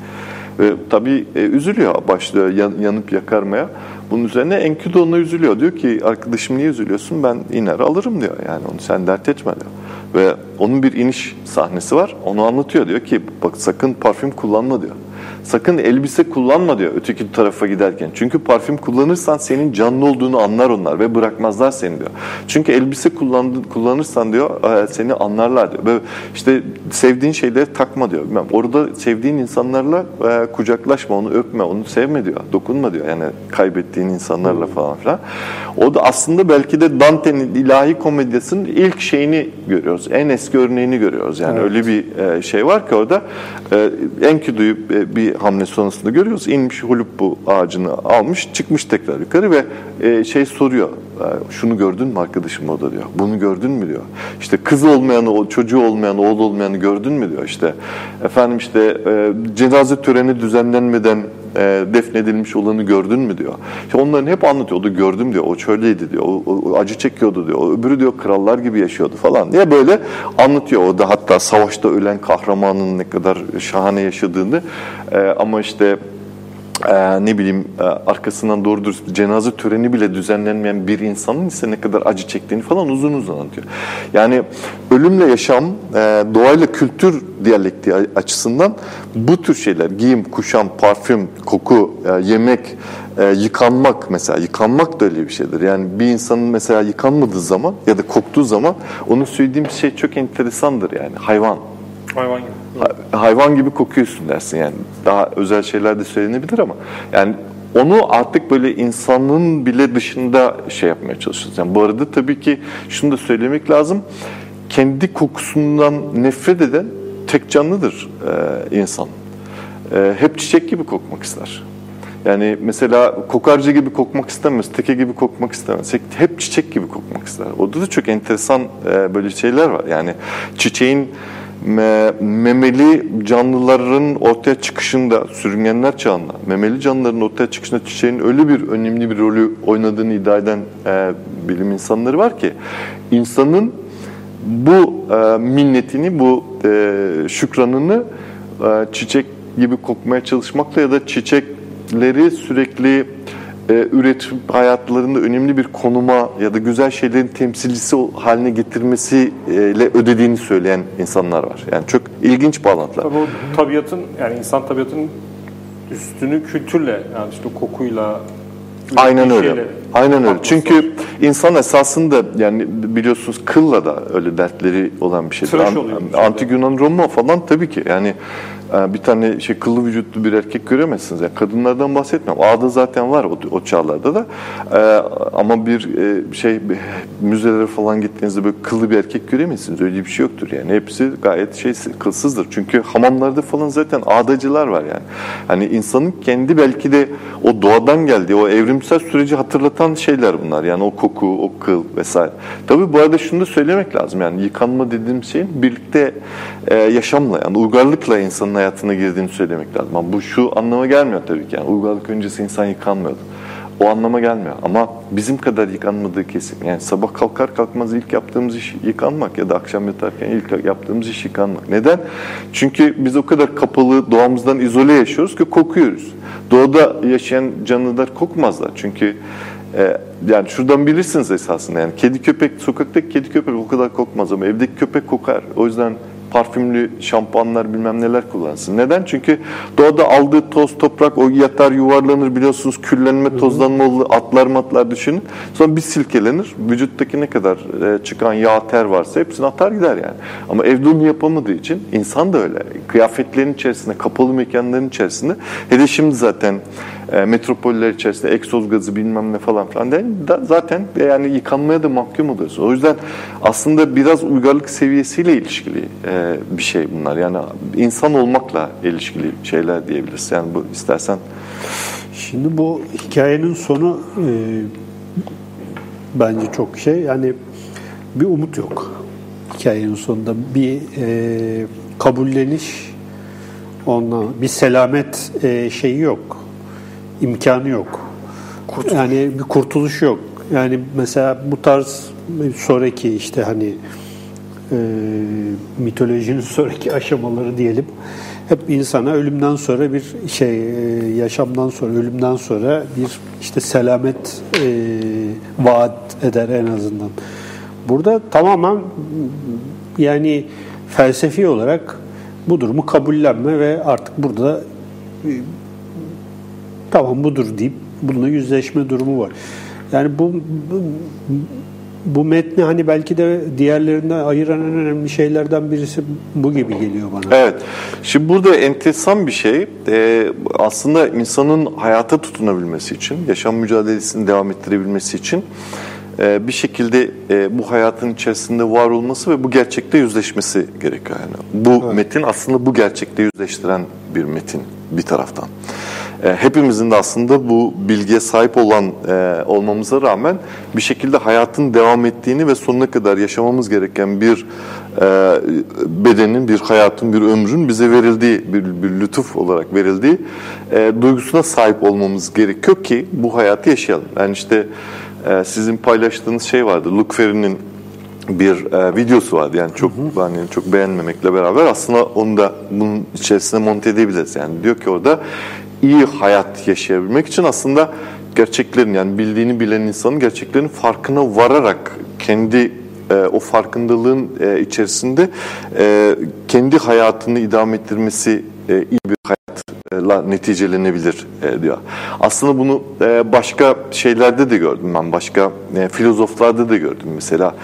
Ve tabii e, üzülüyor, başlıyor yan, yanıp yakarmaya. Bunun üzerine Enkidu ona üzülüyor. Diyor ki arkadaşım niye üzülüyorsun? Ben iner alırım diyor. Yani onu sen dert etme diyor. Ve onun bir iniş sahnesi var. Onu anlatıyor. Diyor ki bak sakın parfüm kullanma diyor. Sakın elbise kullanma diyor öteki tarafa giderken. Çünkü parfüm kullanırsan senin canlı olduğunu anlar onlar ve bırakmazlar seni diyor. Çünkü elbise kullandın, kullanırsan diyor e, seni anlarlar diyor. Ve işte sevdiğin şeyleri takma diyor. Bilmem, orada sevdiğin insanlarla e, kucaklaşma, onu öpme, onu sevme diyor. Dokunma diyor. Yani kaybettiğin insanlarla falan filan. O da aslında belki de Dante'nin ilahi komedyasının ilk şeyini görüyoruz. En eski örneğini görüyoruz. Yani evet. öyle bir e, şey var ki orada Enkidu'yu bir hamle sonrasında görüyoruz. İnmiş bu ağacını almış, çıkmış tekrar yukarı ve e, şey soruyor. E, şunu gördün mü arkadaşım o da diyor. Bunu gördün mü diyor. İşte kız olmayanı, çocuğu olmayanı, oğlu olmayanı gördün mü diyor. İşte efendim işte e, cenaze töreni düzenlenmeden e, defnedilmiş olanı gördün mü diyor. İşte onların hep anlatıyor. O da gördüm diyor. O şöyleydi diyor. O, o, acı çekiyordu diyor. Öbürü diyor krallar gibi yaşıyordu falan diye böyle anlatıyor. O da hatta savaşta ölen kahramanın ne kadar şahane yaşadığını e, ama işte ee, ne bileyim e, arkasından doğru dürüst cenaze töreni bile düzenlenmeyen bir insanın ise ne kadar acı çektiğini falan uzun uzun anlatıyor. Yani ölümle yaşam, e, doğayla kültür diyalektiği açısından bu tür şeyler, giyim, kuşam, parfüm, koku, e, yemek, yıkanmak mesela, yıkanmak da öyle bir şeydir. Yani bir insanın mesela yıkanmadığı zaman ya da koktuğu zaman onun söylediğim şey çok enteresandır yani hayvan.
Hayvan gibi.
Hayvan gibi kokuyorsun dersin yani. Daha özel şeyler de söylenebilir ama yani onu artık böyle insanın bile dışında şey yapmaya çalışıyoruz. Yani bu arada tabii ki şunu da söylemek lazım. Kendi kokusundan nefret eden tek canlıdır e, insan. E, hep çiçek gibi kokmak ister. Yani mesela kokarca gibi kokmak istemez, teke gibi kokmak istemez. Hep çiçek gibi kokmak ister. Orada da çok enteresan e, böyle şeyler var. Yani çiçeğin memeli canlıların ortaya çıkışında, sürüngenler çağında, memeli canlıların ortaya çıkışında çiçeğin öyle bir önemli bir rolü oynadığını iddia eden e, bilim insanları var ki, insanın bu e, minnetini, bu e, şükranını e, çiçek gibi kokmaya çalışmakla ya da çiçekleri sürekli e, üretim hayatlarında önemli bir konuma ya da güzel şeylerin temsilcisi haline getirmesiyle ödediğini söyleyen insanlar var. Yani çok ilginç bağlantılar.
Tabii o tabiatın yani insan tabiatının üstünü kültürle yani işte kokuyla
Aynen öyle. Aynen öyle. Çünkü insan esasında yani biliyorsunuz kılla da öyle dertleri olan bir şey.
Tıraş oluyor.
Antik Yunan Roma falan tabii ki yani ee, bir tane şey kıllı vücutlu bir erkek göremezsiniz. Yani kadınlardan bahsetmiyorum. Ağda zaten var o, o çağlarda da. Ee, ama bir e, şey bir, müzelere falan gittiğinizde böyle kıllı bir erkek göremezsiniz. Öyle bir şey yoktur yani. Hepsi gayet şey kılsızdır. Çünkü hamamlarda falan zaten ağdacılar var yani. Hani insanın kendi belki de o doğadan geldiği o evrimsel süreci hatırlatan şeyler bunlar. Yani o koku, o kıl vesaire. Tabii bu arada şunu da söylemek lazım. Yani yıkanma dediğim şeyin birlikte e, yaşamla yani uygarlıkla insanın hayatına girdiğini söylemek lazım. Ama bu şu anlama gelmiyor tabii ki. Yani uygarlık öncesi insan yıkanmıyordu. o anlama gelmiyor. Ama bizim kadar yıkanmadığı kesin. Yani sabah kalkar kalkmaz ilk yaptığımız iş yıkanmak ya da akşam yatarken ilk yaptığımız iş yıkanmak. Neden? Çünkü biz o kadar kapalı, doğamızdan izole yaşıyoruz ki kokuyoruz. Doğada yaşayan canlılar kokmazlar. Çünkü e, yani şuradan bilirsiniz esasında yani kedi köpek, sokaktaki kedi köpek o kadar kokmaz ama evdeki köpek kokar. O yüzden parfümlü şampuanlar bilmem neler kullansın. Neden? Çünkü doğada aldığı toz, toprak o yatar yuvarlanır biliyorsunuz küllenme, tozlanma olur, atlar matlar düşünün. Sonra bir silkelenir. Vücuttaki ne kadar e, çıkan yağ, ter varsa hepsini atar gider yani. Ama evde onu yapamadığı için insan da öyle. Kıyafetlerin içerisinde, kapalı mekanların içerisinde. Hele şimdi zaten e, metropoller içerisinde egzoz gazı bilmem ne falan filan de, da zaten yani yıkanmaya da mahkum oluyorsun. O yüzden aslında biraz uygarlık seviyesiyle ilişkili e, bir şey bunlar. Yani insan olmakla ilişkili şeyler diyebiliriz. Yani bu istersen
Şimdi bu hikayenin sonu e, bence çok şey yani bir umut yok hikayenin sonunda bir e, kabulleniş ondan bir selamet e, şeyi yok imkanı yok
Kurtuluş.
yani bir kurtuluş yok yani mesela bu tarz sonraki işte hani e, mitolojinin sonraki aşamaları diyelim hep insana ölümden sonra bir şey e, yaşamdan sonra ölümden sonra bir işte selamet e, vaat eder en azından. Burada tamamen yani felsefi olarak bu durumu kabullenme ve artık burada e, tamam budur deyip bununla yüzleşme durumu var. Yani bu, bu bu metni hani belki de diğerlerinden ayıran en önemli şeylerden birisi bu gibi geliyor bana.
Evet. Şimdi burada enteresan bir şey. Ee, aslında insanın hayata tutunabilmesi için, yaşam mücadelesini devam ettirebilmesi için e, bir şekilde e, bu hayatın içerisinde var olması ve bu gerçekte yüzleşmesi gerekiyor. Yani bu
Evet.
metin aslında bu gerçekte yüzleştiren bir metin bir taraftan. E, hepimizin de aslında bu bilgiye sahip olan e, olmamıza rağmen bir şekilde hayatın devam ettiğini ve sonuna kadar yaşamamız gereken bir e, bedenin, bir hayatın, bir ömrün bize verildiği, bir, bir lütuf olarak verildiği e, duygusuna sahip olmamız gerekiyor ki bu hayatı yaşayalım. Yani işte e, sizin paylaştığınız şey vardı, Luke Ferry'nin bir e, videosu vardı. Yani çok hani çok beğenmemekle beraber aslında onu da bunun içerisine monte edebiliriz. Yani diyor ki orada iyi hayat yaşayabilmek için aslında gerçeklerin yani bildiğini bilen insanın gerçeklerin farkına vararak kendi e, o farkındalığın e, içerisinde e, kendi hayatını idame ettirmesi e, iyi bir hayatla neticelenebilir e, diyor. Aslında bunu e, başka şeylerde de gördüm ben, başka e, filozoflarda da gördüm. Mesela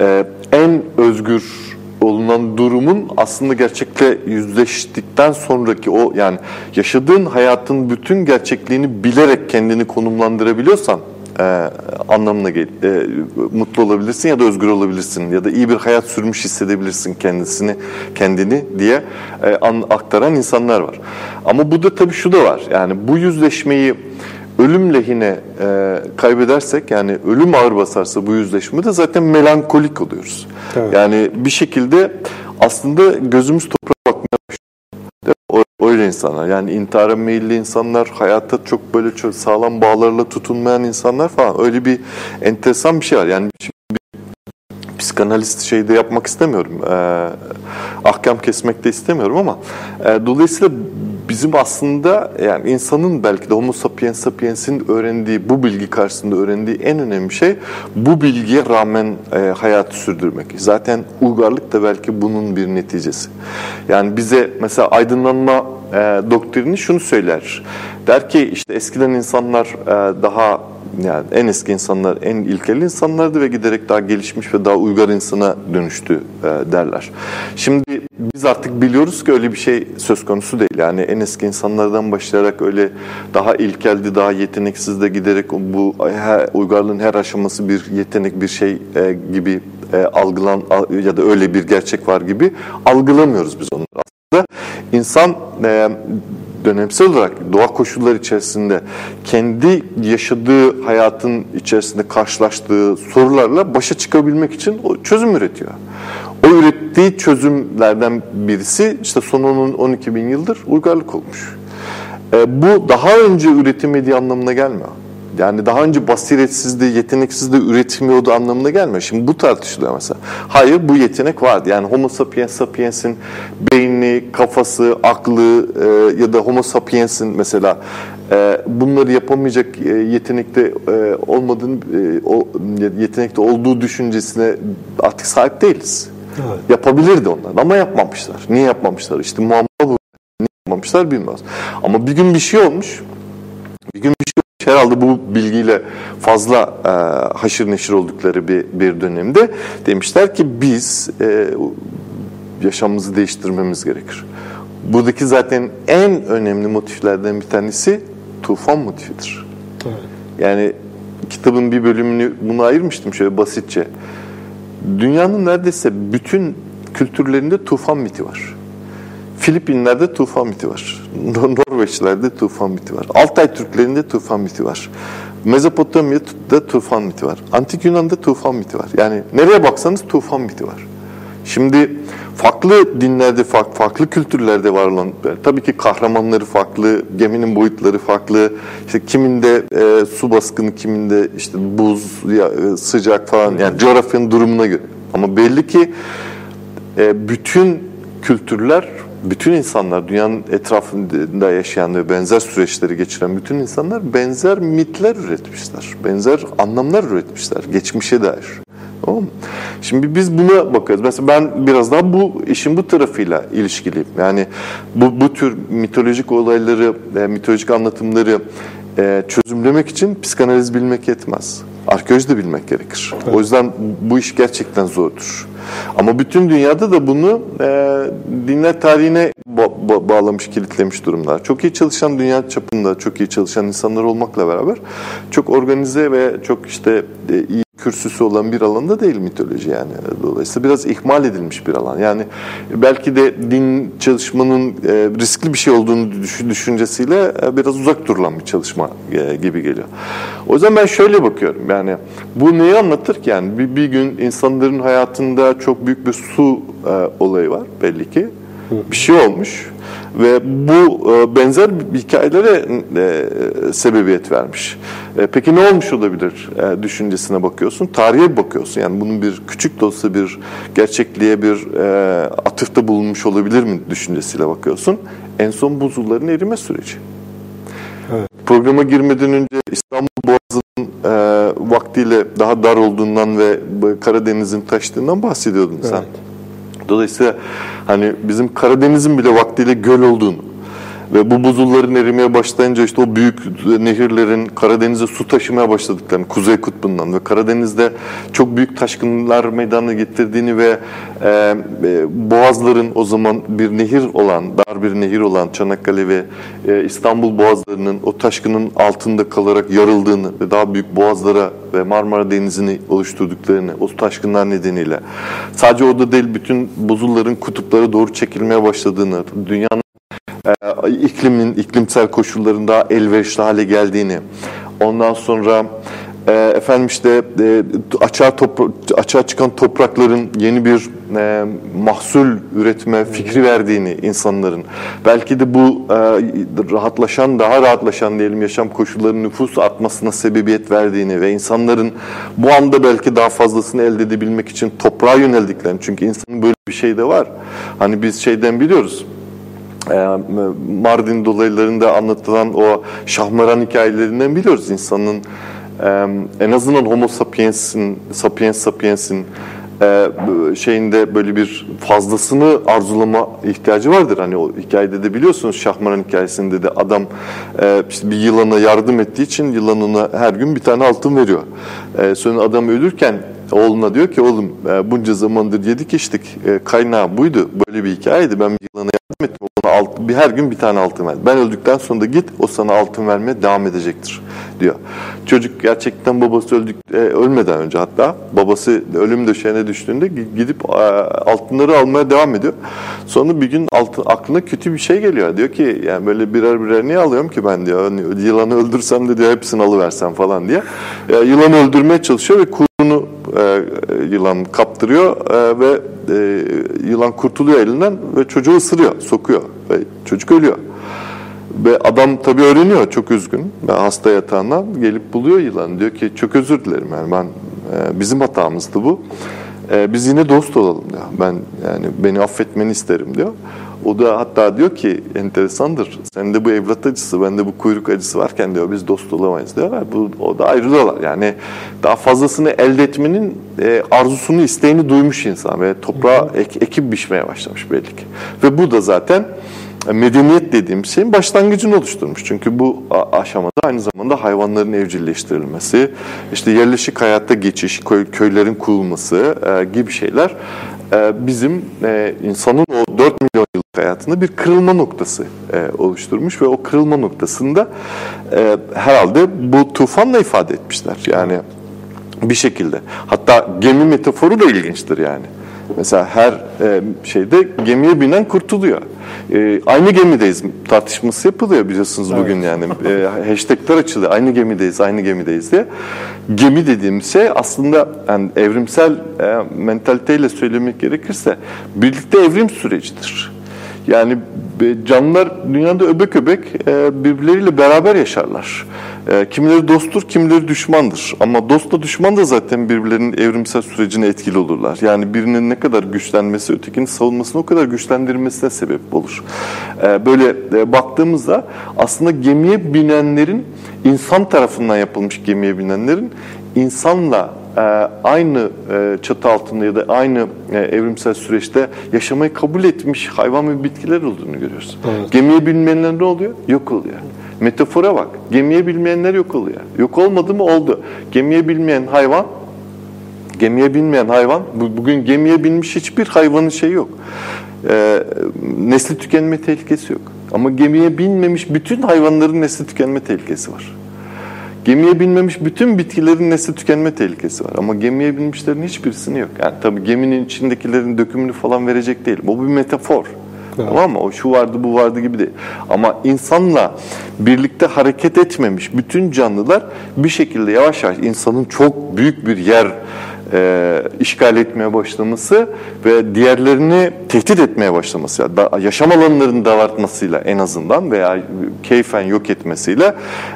e, en özgür olunan durumun aslında gerçekle yüzleştikten sonraki o yani yaşadığın hayatın bütün gerçekliğini bilerek kendini konumlandırabiliyorsan e, anlamına gel e, mutlu olabilirsin ya da özgür olabilirsin ya da iyi bir hayat sürmüş hissedebilirsin kendisini kendini diye e, an, aktaran insanlar var. Ama bu da tabii şu da var. Yani bu yüzleşmeyi ölüm lehine e, kaybedersek yani ölüm ağır basarsa bu yüzleşmede zaten melankolik oluyoruz.
Evet.
Yani bir şekilde aslında gözümüz toprağa bakmaya başlıyor. Öyle insanlar yani intihara meyilli insanlar, hayatta çok böyle çok sağlam bağlarla tutunmayan insanlar falan öyle bir enteresan bir şey var. Yani psikanalist şeyde yapmak istemiyorum. Ee, ahkam kesmek de istemiyorum ama e, dolayısıyla bizim aslında yani insanın belki de homo sapiens sapiens'in öğrendiği bu bilgi karşısında öğrendiği en önemli şey bu bilgiye rağmen e, hayatı sürdürmek. Zaten uygarlık da belki bunun bir neticesi. Yani bize mesela aydınlanma e, doktrini şunu söyler. Der ki işte eskiden insanlar e, daha yani en eski insanlar en ilkel insanlardı ve giderek daha gelişmiş ve daha uygar insana dönüştü e, derler. Şimdi biz artık biliyoruz ki öyle bir şey söz konusu değil. Yani en eski insanlardan başlayarak öyle daha ilkeldi, daha yeteneksiz de giderek bu her, uygarlığın her aşaması bir yetenek, bir şey e, gibi e, algılan al- ya da öyle bir gerçek var gibi algılamıyoruz biz onu. Aslında insan e, dönemsel olarak doğa koşulları içerisinde kendi yaşadığı hayatın içerisinde karşılaştığı sorularla başa çıkabilmek için o çözüm üretiyor. O ürettiği çözümlerden birisi işte son 10-12 bin yıldır uygarlık olmuş. E, bu daha önce üretilmediği anlamına gelmiyor. Yani daha önce basiretsizdi, yeteneksizdi, üretilmiyordu anlamına gelmiyor. Şimdi bu tartışılıyor mesela. Hayır bu yetenek vardı. Yani homo sapiens sapiens'in beyni, kafası, aklı e, ya da homo sapiens'in mesela e, bunları yapamayacak e, yetenekte e, olmadığını, e, o yetenekte olduğu düşüncesine artık sahip değiliz. Evet. Yapabilirdi onlar ama yapmamışlar. Niye yapmamışlar? İşte muamma bu. Niye yapmamışlar bilmez. Ama bir gün bir şey olmuş. Bir gün bir şey. Herhalde bu bilgiyle fazla e, haşır neşir oldukları bir, bir dönemde demişler ki biz e, yaşamımızı değiştirmemiz gerekir. Buradaki zaten en önemli motiflerden bir tanesi tufan motifidir. Evet. Yani kitabın bir bölümünü buna ayırmıştım şöyle basitçe. Dünyanın neredeyse bütün kültürlerinde tufan miti var. Filipinler'de tufan miti var. Norveçlerde tufan miti var. Altay Türklerinde tufan miti var. Mezopotamya'da tufan miti var. Antik Yunan'da tufan miti var. Yani nereye baksanız tufan miti var. Şimdi farklı dinlerde, farklı kültürlerde var olan, tabii ki kahramanları farklı, geminin boyutları farklı, işte kiminde e, su baskını, kiminde işte buz, ya, e, sıcak falan, yani coğrafyanın durumuna göre. Ama belli ki e, bütün kültürler, bütün insanlar, dünyanın etrafında yaşayan ve benzer süreçleri geçiren bütün insanlar benzer mitler üretmişler, benzer anlamlar üretmişler, geçmişe dair. Tamam? Şimdi biz buna bakıyoruz. Mesela ben biraz daha bu işin bu tarafıyla ilişkiliyim. Yani bu, bu tür mitolojik olayları, e, mitolojik anlatımları e, çözümlemek için psikanaliz bilmek yetmez. Arkeoloji de bilmek gerekir. Evet. O yüzden bu iş gerçekten zordur. Ama bütün dünyada da bunu e, dinler tarihine ba- ba- bağlamış, kilitlemiş durumlar. Çok iyi çalışan dünya çapında, çok iyi çalışan insanlar olmakla beraber çok organize ve çok işte e, iyi kürsüsü olan bir alanda değil mitoloji yani. Dolayısıyla biraz ihmal edilmiş bir alan. Yani belki de din çalışmanın e, riskli bir şey olduğunu düşüncesiyle e, biraz uzak durulan bir çalışma e, gibi geliyor. O yüzden ben şöyle bakıyorum yani bu neyi anlatır ki yani bir, bir gün insanların hayatında çok büyük bir su olayı var belli ki. Bir şey olmuş ve bu e, benzer hikayelere e, sebebiyet vermiş. E, peki ne olmuş olabilir düşüncesine bakıyorsun. Tarihe bakıyorsun. Yani bunun bir küçük de olsa bir gerçekliğe bir atıfta bulunmuş olabilir mi düşüncesiyle bakıyorsun. En son buzulların erime süreci. Evet. Programa girmeden önce İstanbul Boğazı'nın e, vaktiyle daha dar olduğundan ve Karadeniz'in taştığından bahsediyordun evet. sen. Dolayısıyla hani bizim Karadeniz'in bile vaktiyle göl olduğunu ve bu buzulların erimeye başlayınca işte o büyük nehirlerin Karadeniz'e su taşımaya başladıklarını Kuzey Kutbu'ndan ve Karadeniz'de çok büyük taşkınlar meydana getirdiğini ve e, e, boğazların o zaman bir nehir olan, dar bir nehir olan Çanakkale ve e, İstanbul boğazlarının o taşkının altında kalarak yarıldığını ve daha büyük boğazlara ve Marmara Denizi'ni oluşturduklarını o taşkınlar nedeniyle. Sadece orada değil bütün buzulların kutuplara doğru çekilmeye başladığını, dünyanın iklimin, iklimsel koşulların daha elverişli hale geldiğini, ondan sonra e, efendim işte e, açığa, topra- açığa çıkan toprakların yeni bir e, mahsul üretme fikri verdiğini insanların, belki de bu e, rahatlaşan, daha rahatlaşan diyelim yaşam koşullarının nüfus artmasına sebebiyet verdiğini ve insanların bu anda belki daha fazlasını elde edebilmek için toprağa yöneldiklerini, çünkü insanın böyle bir şey de var. Hani biz şeyden biliyoruz, ee, Mardin dolaylarında anlatılan o Şahmaran hikayelerinden biliyoruz insanın en azından Homo sapiens'in sapiens sapiens'in e, şeyinde böyle bir fazlasını arzulama ihtiyacı vardır. Hani o hikayede de biliyorsunuz Şahmaran hikayesinde de adam e, işte bir yılana yardım ettiği için yılan ona her gün bir tane altın veriyor. E, sonra adam ölürken oğluna diyor ki oğlum bunca zamandır yedik içtik kaynağı buydu. Böyle bir hikayeydi. Ben bir yılana yardım ettim. Ona altın, bir, her gün bir tane altın verdi. Ben öldükten sonra da git o sana altın vermeye devam edecektir diyor. Çocuk gerçekten babası öldük, e, ölmeden önce hatta babası ölüm döşeğine düştüğünde gidip e, altınları almaya devam ediyor. Sonra bir gün altın, aklına kötü bir şey geliyor. Diyor ki yani böyle birer birer niye alıyorum ki ben diyor. Hani yılanı öldürsem de diyor hepsini alıversem falan diye. E, yılanı öldürmeye çalışıyor ve kuyruğunu e, yılan kaptırıyor e, ve e, yılan kurtuluyor elinden ve çocuğu ısırıyor, sokuyor ve çocuk ölüyor. Ve adam tabii öğreniyor çok üzgün. Ve hasta yatağından gelip buluyor yılan. Diyor ki çok özür dilerim yani ben e, bizim hatamızdı bu. E, biz yine dost olalım diyor. Ben yani beni affetmeni isterim diyor. O da hatta diyor ki enteresandır. Sende bu evlat acısı, bende bu kuyruk acısı varken diyor biz dost olamayız diyor. Ve bu, o da ayrılıyorlar. Yani daha fazlasını elde etmenin e, arzusunu, isteğini duymuş insan ve toprağa ek, ekip biçmeye başlamış belli ki. Ve bu da zaten medeniyet dediğim şeyin başlangıcını oluşturmuş. Çünkü bu aşamada aynı zamanda hayvanların evcilleştirilmesi, işte yerleşik hayatta geçiş, köy, köylerin kurulması e, gibi şeyler e, bizim e, insanın o 4 milyon yıllık hayatında bir kırılma noktası e, oluşturmuş ve o kırılma noktasında e, herhalde bu tufanla ifade etmişler. Yani bir şekilde. Hatta gemi metaforu da ilginçtir yani. Mesela her e, şeyde gemiye binen kurtuluyor. E, aynı gemideyiz tartışması yapılıyor biliyorsunuz evet. bugün yani. E, hashtagler açılıyor. Aynı gemideyiz, aynı gemideyiz diye. Gemi dediğimiz şey aslında yani evrimsel e, mentaliteyle söylemek gerekirse birlikte evrim sürecidir. Yani canlılar dünyada öbek öbek birbirleriyle beraber yaşarlar. E, kimileri dosttur, kimileri düşmandır. Ama dostla düşman da zaten birbirlerinin evrimsel sürecine etkili olurlar. Yani birinin ne kadar güçlenmesi ötekinin savunmasını o kadar güçlendirmesine sebep olur. E, böyle baktığımızda aslında gemiye binenlerin insan tarafından yapılmış gemiye binenlerin insanla e, aynı e, çatı altında ya da aynı e, evrimsel süreçte yaşamayı kabul etmiş hayvan ve bitkiler olduğunu görüyoruz. Evet. Gemiye binmeyenler ne oluyor? Yok oluyor. Metafora bak. Gemiye bilmeyenler yok oluyor. Yok olmadı mı? Oldu. Gemiye bilmeyen hayvan Gemiye binmeyen hayvan, bugün gemiye binmiş hiçbir hayvanın şeyi yok. E, nesli tükenme tehlikesi yok. Ama gemiye binmemiş bütün hayvanların nesli tükenme tehlikesi var. Gemiye binmemiş bütün bitkilerin nesli tükenme tehlikesi var. Ama gemiye binmişlerin hiçbirisini yok. Yani tabii geminin içindekilerin dökümünü falan verecek değilim. O bir metafor. Evet. Tamam mı? O şu vardı bu vardı gibi değil. Ama insanla birlikte hareket etmemiş bütün canlılar bir şekilde yavaş yavaş insanın çok büyük bir yer e, işgal etmeye başlaması ve diğerlerini tehdit etmeye başlaması, yani yaşam alanlarını dağıtmasıyla en azından veya keyfen yok etmesiyle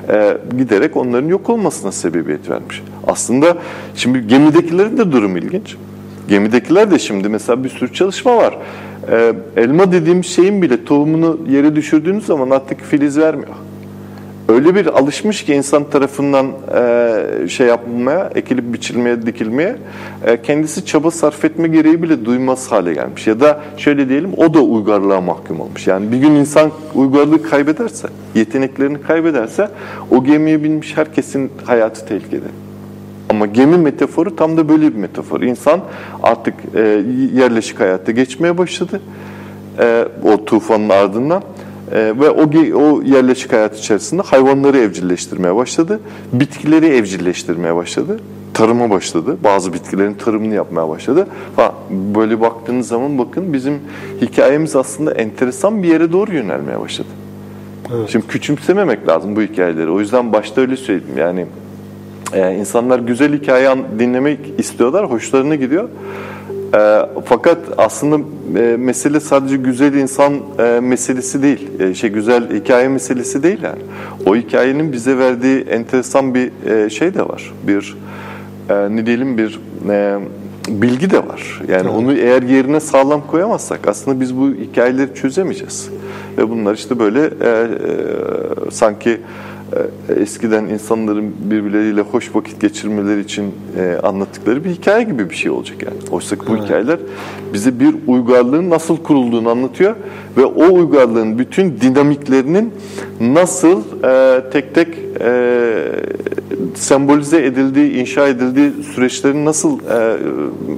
e, giderek onların yok olmasına sebebiyet vermiş. Aslında şimdi gemidekilerin de durum ilginç. Gemidekiler de şimdi mesela bir sürü çalışma var. E, elma dediğim şeyin bile tohumunu yere düşürdüğünüz zaman artık filiz vermiyor öyle bir alışmış ki insan tarafından e, şey yapmaya, ekilip biçilmeye, dikilmeye e, kendisi çaba sarf etme gereği bile duymaz hale gelmiş. Ya da şöyle diyelim o da uygarlığa mahkum olmuş. Yani bir gün insan uygarlığı kaybederse, yeteneklerini kaybederse o gemiye binmiş herkesin hayatı tehlikede. Ama gemi metaforu tam da böyle bir metafor. İnsan artık e, yerleşik hayatta geçmeye başladı. E, o tufanın ardından. E, ve o, o yerleşik hayat içerisinde hayvanları evcilleştirmeye başladı. Bitkileri evcilleştirmeye başladı. Tarıma başladı. Bazı bitkilerin tarımını yapmaya başladı. Ha, böyle baktığınız zaman bakın bizim hikayemiz aslında enteresan bir yere doğru yönelmeye başladı. Evet. Şimdi küçümsememek lazım bu hikayeleri. O yüzden başta öyle söyledim. Yani e, insanlar güzel hikaye dinlemek istiyorlar, hoşlarına gidiyor. E, fakat aslında e, mesele sadece güzel insan e, meselesi değil, e, şey güzel hikaye meselesi değil yani. O hikayenin bize verdiği enteresan bir e, şey de var, bir e, ne diyelim bir e, bilgi de var. Yani evet. onu eğer yerine sağlam koyamazsak aslında biz bu hikayeleri çözemeyeceğiz. Ve bunlar işte böyle e, e, sanki eskiden insanların birbirleriyle hoş vakit geçirmeleri için e, anlattıkları bir hikaye gibi bir şey olacak yani. Oysa bu evet. hikayeler bize bir uygarlığın nasıl kurulduğunu anlatıyor ve o uygarlığın bütün dinamiklerinin nasıl e, tek tek sembolize edildiği, inşa edildiği süreçlerin nasıl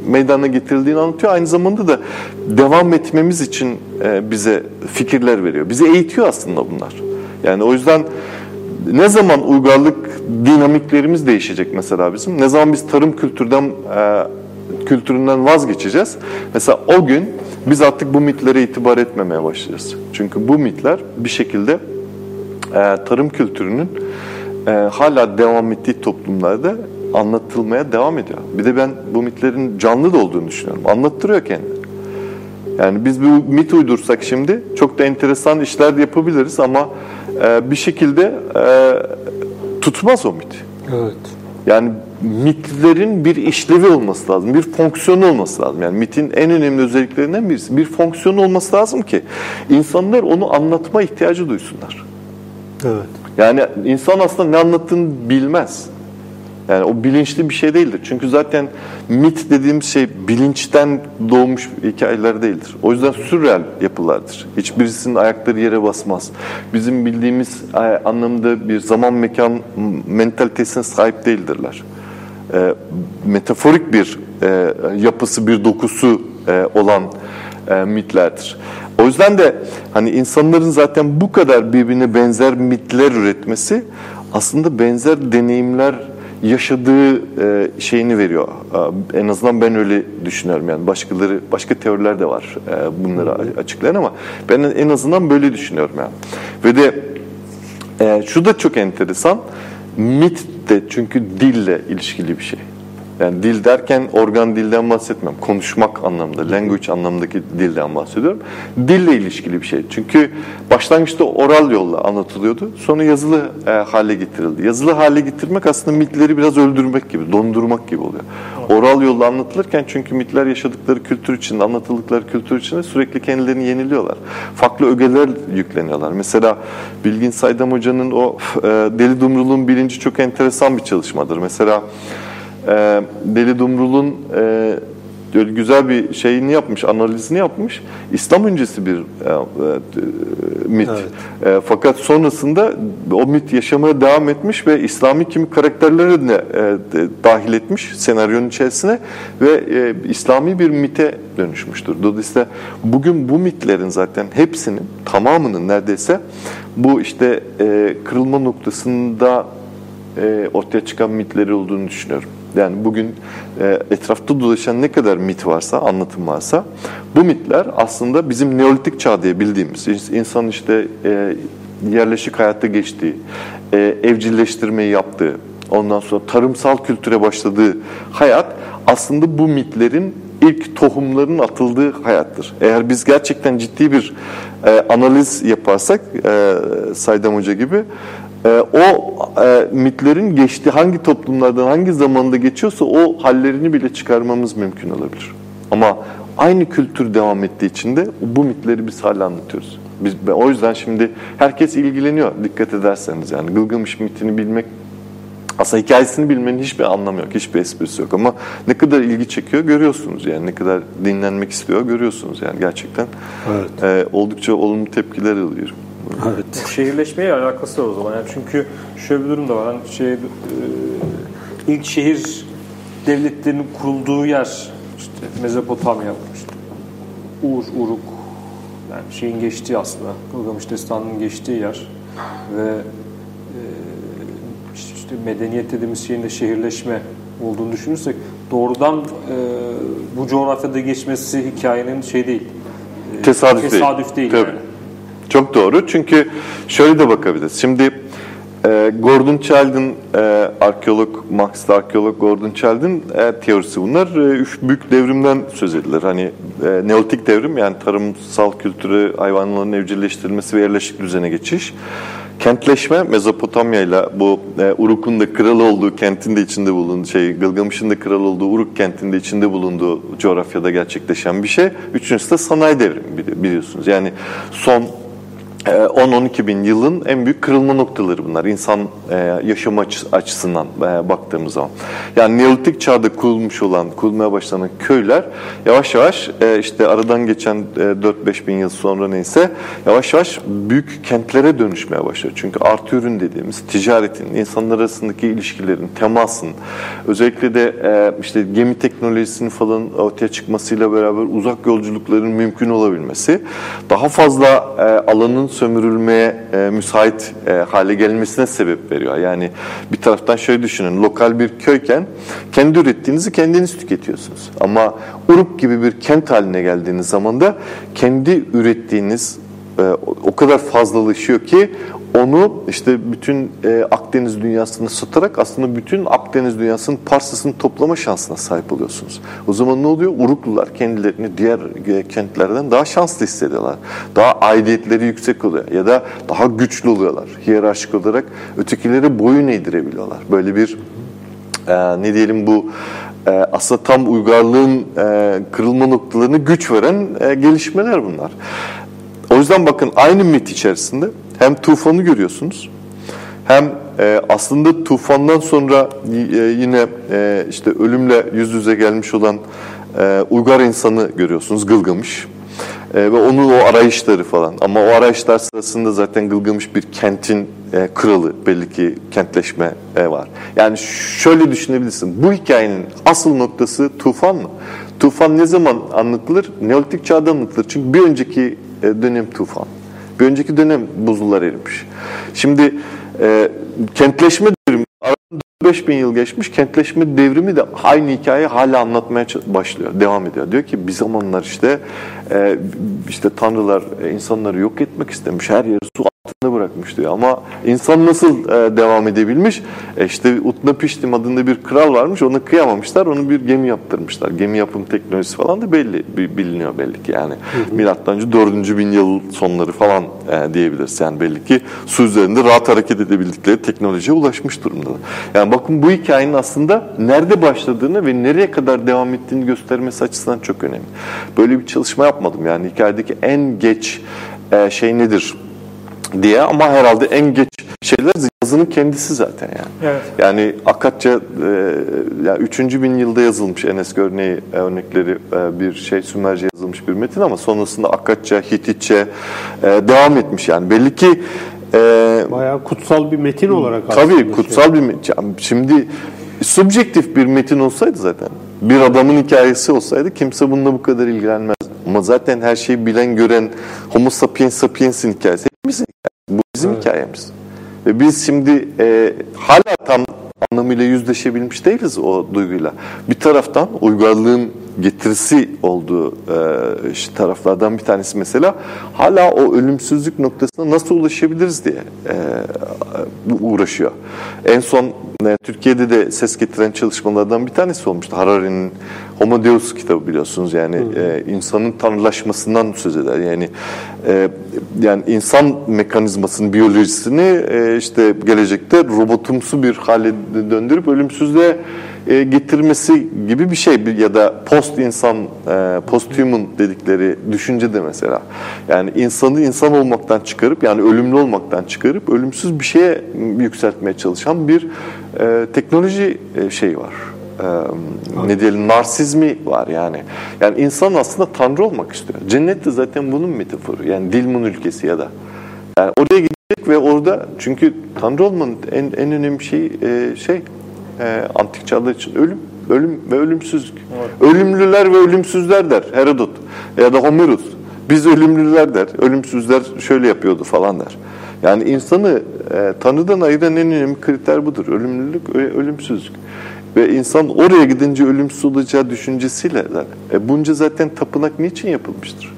meydana getirildiğini anlatıyor. Aynı zamanda da devam etmemiz için bize fikirler veriyor. Bizi eğitiyor aslında bunlar. Yani o yüzden ne zaman uygarlık dinamiklerimiz değişecek mesela bizim? Ne zaman biz tarım kültürden e, kültüründen vazgeçeceğiz? Mesela o gün biz artık bu mitlere itibar etmemeye başlayacağız. Çünkü bu mitler bir şekilde e, tarım kültürünün e, hala devam ettiği toplumlarda anlatılmaya devam ediyor. Bir de ben bu mitlerin canlı da olduğunu düşünüyorum. Anlattırıyor kendini. Yani biz bu mit uydursak şimdi çok da enteresan işler de yapabiliriz ama e, bir şekilde e, tutmaz o mit.
Evet.
Yani mitlerin bir işlevi olması lazım, bir fonksiyonu olması lazım. Yani mitin en önemli özelliklerinden birisi bir fonksiyonu olması lazım ki insanlar onu anlatma ihtiyacı duysunlar.
Evet.
Yani insan aslında ne anlattığını bilmez. Yani o bilinçli bir şey değildir. Çünkü zaten mit dediğim şey bilinçten doğmuş hikayeler değildir. O yüzden sürreal yapılardır. Hiçbirisinin ayakları yere basmaz. Bizim bildiğimiz e, anlamda bir zaman mekan mentalitesine sahip değildirler. E, metaforik bir e, yapısı, bir dokusu e, olan e, mitlerdir. O yüzden de hani insanların zaten bu kadar birbirine benzer mitler üretmesi aslında benzer deneyimler yaşadığı e, şeyini veriyor. E, en azından ben öyle düşünüyorum yani başkaları başka teoriler de var e, bunları açıklayan ama ben en azından böyle düşünüyorum yani. Ve de e, şu da çok enteresan. Mit de çünkü dille ilişkili bir şey. Yani dil derken organ dilden bahsetmem. Konuşmak anlamında, language anlamındaki dilden bahsediyorum. Dille ilişkili bir şey. Çünkü başlangıçta oral yolla anlatılıyordu. Sonra yazılı e, hale getirildi. Yazılı hale getirmek aslında mitleri biraz öldürmek gibi, dondurmak gibi oluyor. Oral yolla anlatılırken çünkü mitler yaşadıkları kültür içinde, anlatıldıkları kültür içinde sürekli kendilerini yeniliyorlar. Farklı ögeler yükleniyorlar. Mesela Bilgin Saydam Hoca'nın o e, Deli Dumrul'un bilinci çok enteresan bir çalışmadır. Mesela e, Deli Dumrul'un e, güzel bir şeyini yapmış, analizini yapmış. İslam öncesi bir e, e, mit. Evet. E, fakat sonrasında o mit yaşamaya devam etmiş ve İslami kimi karakterleri de e, dahil etmiş senaryonun içerisine ve e, İslami bir mite dönüşmüştür. Dolayısıyla bugün bu mitlerin zaten hepsinin, tamamının neredeyse bu işte e, kırılma noktasında e, ortaya çıkan mitleri olduğunu düşünüyorum. Yani bugün e, etrafta dolaşan ne kadar mit varsa, anlatım varsa bu mitler aslında bizim neolitik çağ diye bildiğimiz insan işte e, yerleşik hayatta geçtiği, e, evcilleştirmeyi yaptığı, ondan sonra tarımsal kültüre başladığı hayat aslında bu mitlerin ilk tohumların atıldığı hayattır. Eğer biz gerçekten ciddi bir e, analiz yaparsak e, Saydam Hoca gibi e, o e, mitlerin geçtiği hangi toplumlardan hangi zamanda geçiyorsa o hallerini bile çıkarmamız mümkün olabilir. Ama aynı kültür devam ettiği için de bu mitleri biz hala anlatıyoruz. Biz, o yüzden şimdi herkes ilgileniyor dikkat ederseniz yani Gılgamış mitini bilmek aslında hikayesini bilmenin hiçbir anlamı yok, hiçbir esprisi yok ama ne kadar ilgi çekiyor görüyorsunuz yani ne kadar dinlenmek istiyor görüyorsunuz yani gerçekten evet. e, oldukça olumlu tepkiler alıyorum.
Evet. Şehirleşmeye alakası var o zaman. Yani çünkü şöyle bir durum da var. Hani şey, e, ilk şehir devletlerinin kurulduğu yer işte Mezopotamya, işte Ur, Uruk yani şeyin geçtiği aslında Gılgamış Destanı'nın geçtiği yer ve e, işte medeniyet dediğimiz şeyin de şehirleşme olduğunu düşünürsek doğrudan e, bu coğrafyada geçmesi hikayenin şey değil.
Tesadüf, tesadüf değil. değil Tabii. Yani. Çok doğru. Çünkü şöyle de bakabiliriz. Şimdi e, Gordon Child'in e, arkeolog, Marxist arkeolog Gordon Child'in e, teorisi bunlar. E, üç büyük devrimden söz edilir. Hani e, Neolitik devrim yani tarımsal kültürü, hayvanların evcilleştirilmesi ve yerleşik düzene geçiş. Kentleşme Mezopotamya ile bu e, Uruk'un da kral olduğu kentin de içinde bulunduğu şey, Gılgamış'ın da kral olduğu Uruk kentinde içinde bulunduğu coğrafyada gerçekleşen bir şey. Üçüncüsü de sanayi devrimi biliyorsunuz. Yani son 10-12 ee, bin yılın en büyük kırılma noktaları bunlar. İnsan e, yaşam açısından e, baktığımız zaman. Yani Neolitik çağda kurulmuş olan, kurulmaya başlanan köyler yavaş yavaş e, işte aradan geçen 4-5 bin yıl sonra neyse yavaş yavaş büyük kentlere dönüşmeye başlıyor. Çünkü artı ürün dediğimiz ticaretin, insanlar arasındaki ilişkilerin, temasın, özellikle de işte gemi teknolojisinin falan ortaya çıkmasıyla beraber uzak yolculukların mümkün olabilmesi, daha fazla alanın sömürülmeye e, müsait e, hale gelmesine sebep veriyor. Yani bir taraftan şöyle düşünün, lokal bir köyken kendi ürettiğinizi kendiniz tüketiyorsunuz. Ama Uruk gibi bir kent haline geldiğiniz zaman da kendi ürettiğiniz e, o kadar fazlalaşıyor ki onu işte bütün e, Akdeniz dünyasını satarak aslında bütün Akdeniz dünyasının parsasını toplama şansına sahip oluyorsunuz. O zaman ne oluyor? Uruklular kendilerini diğer e, kentlerden daha şanslı hissediyorlar. Daha aidiyetleri yüksek oluyor ya da daha güçlü oluyorlar. Hiyerarşik olarak ötekilere boyun eğdirebiliyorlar. Böyle bir e, ne diyelim bu e, aslında tam uygarlığın e, kırılma noktalarını güç veren e, gelişmeler bunlar. O yüzden bakın aynı mit içerisinde hem tufanı görüyorsunuz hem e, aslında tufandan sonra e, yine e, işte ölümle yüz yüze gelmiş olan e, uygar insanı görüyorsunuz Gılgamış. E, ve onun o arayışları falan. Ama o arayışlar sırasında zaten Gılgamış bir kentin e, kralı belli ki kentleşme e, var. Yani şöyle düşünebilirsin. Bu hikayenin asıl noktası tufan mı? Tufan ne zaman anlatılır? Neolitik çağda anlatılır. Çünkü bir önceki dönem tufan. Bir önceki dönem buzullar erimiş. Şimdi e, kentleşme devrimi, 5000 yıl geçmiş kentleşme devrimi de aynı hikayeyi hala anlatmaya başlıyor, devam ediyor. Diyor ki bir zamanlar işte e, işte tanrılar e, insanları yok etmek istemiş, her yeri su altında bırakmış diyor. Ama insan nasıl e, devam edebilmiş? E işte Utnapiştim adında bir kral varmış, ona kıyamamışlar, onu bir gemi yaptırmışlar. Gemi yapım teknolojisi falan da belli, biliniyor belli ki yani. Hı hı. Milattan önce 4. bin yıl sonları falan e, diyebiliriz. Yani belli ki su üzerinde rahat hareket edebildikleri teknolojiye ulaşmış durumda. Yani bakın bu hikayenin aslında nerede başladığını ve nereye kadar devam ettiğini göstermesi açısından çok önemli. Böyle bir çalışma yapmadım yani hikayedeki en geç e, şey nedir? diye ama herhalde en geç şeyler yazının kendisi zaten yani. Evet. Yani Akatça e, yani 3. bin yılda yazılmış Enes örneği e, örnekleri e, bir şey Sümerce yazılmış bir metin ama sonrasında Akatça, Hititçe e, devam etmiş yani. Belli ki
e, bayağı kutsal bir metin olarak
Tabii kutsal şey. bir metin. Şimdi subjektif bir metin olsaydı zaten bir adamın hikayesi olsaydı kimse bununla bu kadar ilgilenmez. Ama zaten her şeyi bilen gören Homo sapiens sapiens'in hikayesi hepimizin hikayesi. Bu bizim evet. hikayemiz. Ve biz şimdi e, hala tam anlamıyla yüzleşebilmiş değiliz o duyguyla. Bir taraftan uygarlığın getirisi olduğu e, işte taraflardan bir tanesi mesela hala o ölümsüzlük noktasına nasıl ulaşabiliriz diye e, uğraşıyor. En son Türkiye'de de ses getiren çalışmalardan bir tanesi olmuştu. Harari'nin Homo Deus kitabı biliyorsunuz yani e, insanın tanrılaşmasından söz eder. Yani e, yani insan mekanizmasının biyolojisini e, işte gelecekte robotumsu bir hale döndürüp ölümsüzlüğe e, getirmesi gibi bir şey ya da post insan e, post human dedikleri düşünce de mesela yani insanı insan olmaktan çıkarıp yani ölümlü olmaktan çıkarıp ölümsüz bir şeye yükseltmeye çalışan bir e, teknoloji e, şeyi var. E, ne diyelim narsizmi var yani. Yani insan aslında tanrı olmak istiyor. Cennet de zaten bunun metaforu. Yani Dilmun ülkesi ya da. Yani oraya gidecek ve orada çünkü tanrı olmanın en en önemli şey e, şey e, antik çağlar için ölüm, ölüm ve ölümsüzlük. Evet. Ölümlüler ve ölümsüzler der Herodot ya da Homerus. Biz ölümlüler der, ölümsüzler şöyle yapıyordu falan der. Yani insanı e, Tanrı'dan ayıran en önemli kriter budur. Ölümlülük ve ölümsüzlük. Ve insan oraya gidince ölümsüz olacağı düşüncesiyle e, bunca zaten tapınak niçin yapılmıştır?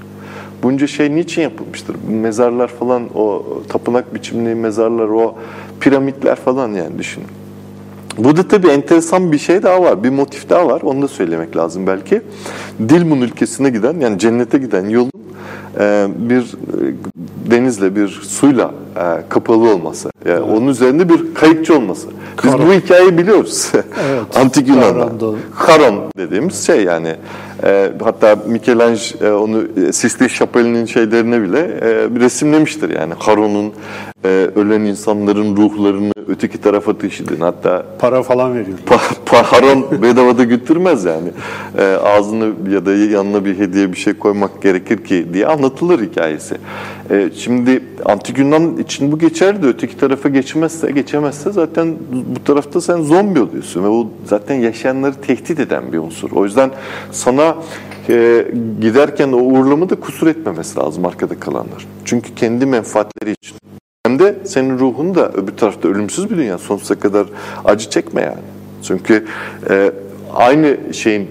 Bunca şey niçin yapılmıştır? Mezarlar falan, o tapınak biçimli mezarlar, o piramitler falan yani düşünün. Burada tabii enteresan bir şey daha var, bir motif daha var. Onu da söylemek lazım belki. Dilmun ülkesine giden, yani cennete giden yolun e, bir e, denizle, bir suyla kapalı olması. Yani evet. Onun üzerinde bir kayıkçı olması. Biz Karon. bu hikayeyi biliyoruz. Evet. Antik Yunan'da. Karon dediğimiz şey yani. hatta Michelangelo onu Sistine Şapeli'nin şeylerine bile resimlemiştir yani. Karon'un ölen insanların ruhlarını öteki tarafa taşıdın. Hatta
para falan veriyor.
Pa, paharon bedavada götürmez yani. E, ağzını ya da yanına bir hediye bir şey koymak gerekir ki diye anlatılır hikayesi. E, şimdi antik Yunan için bu geçerli de öteki tarafa geçmezse, geçemezse zaten bu tarafta sen zombi oluyorsun ve o zaten yaşayanları tehdit eden bir unsur. O yüzden sana e, giderken o uğurlama da kusur etmemesi lazım arkada kalanlar. Çünkü kendi menfaatleri için hem de senin ruhun da öbür tarafta ölümsüz bir dünya. Sonsuza kadar acı çekme yani. Çünkü e, aynı şeyin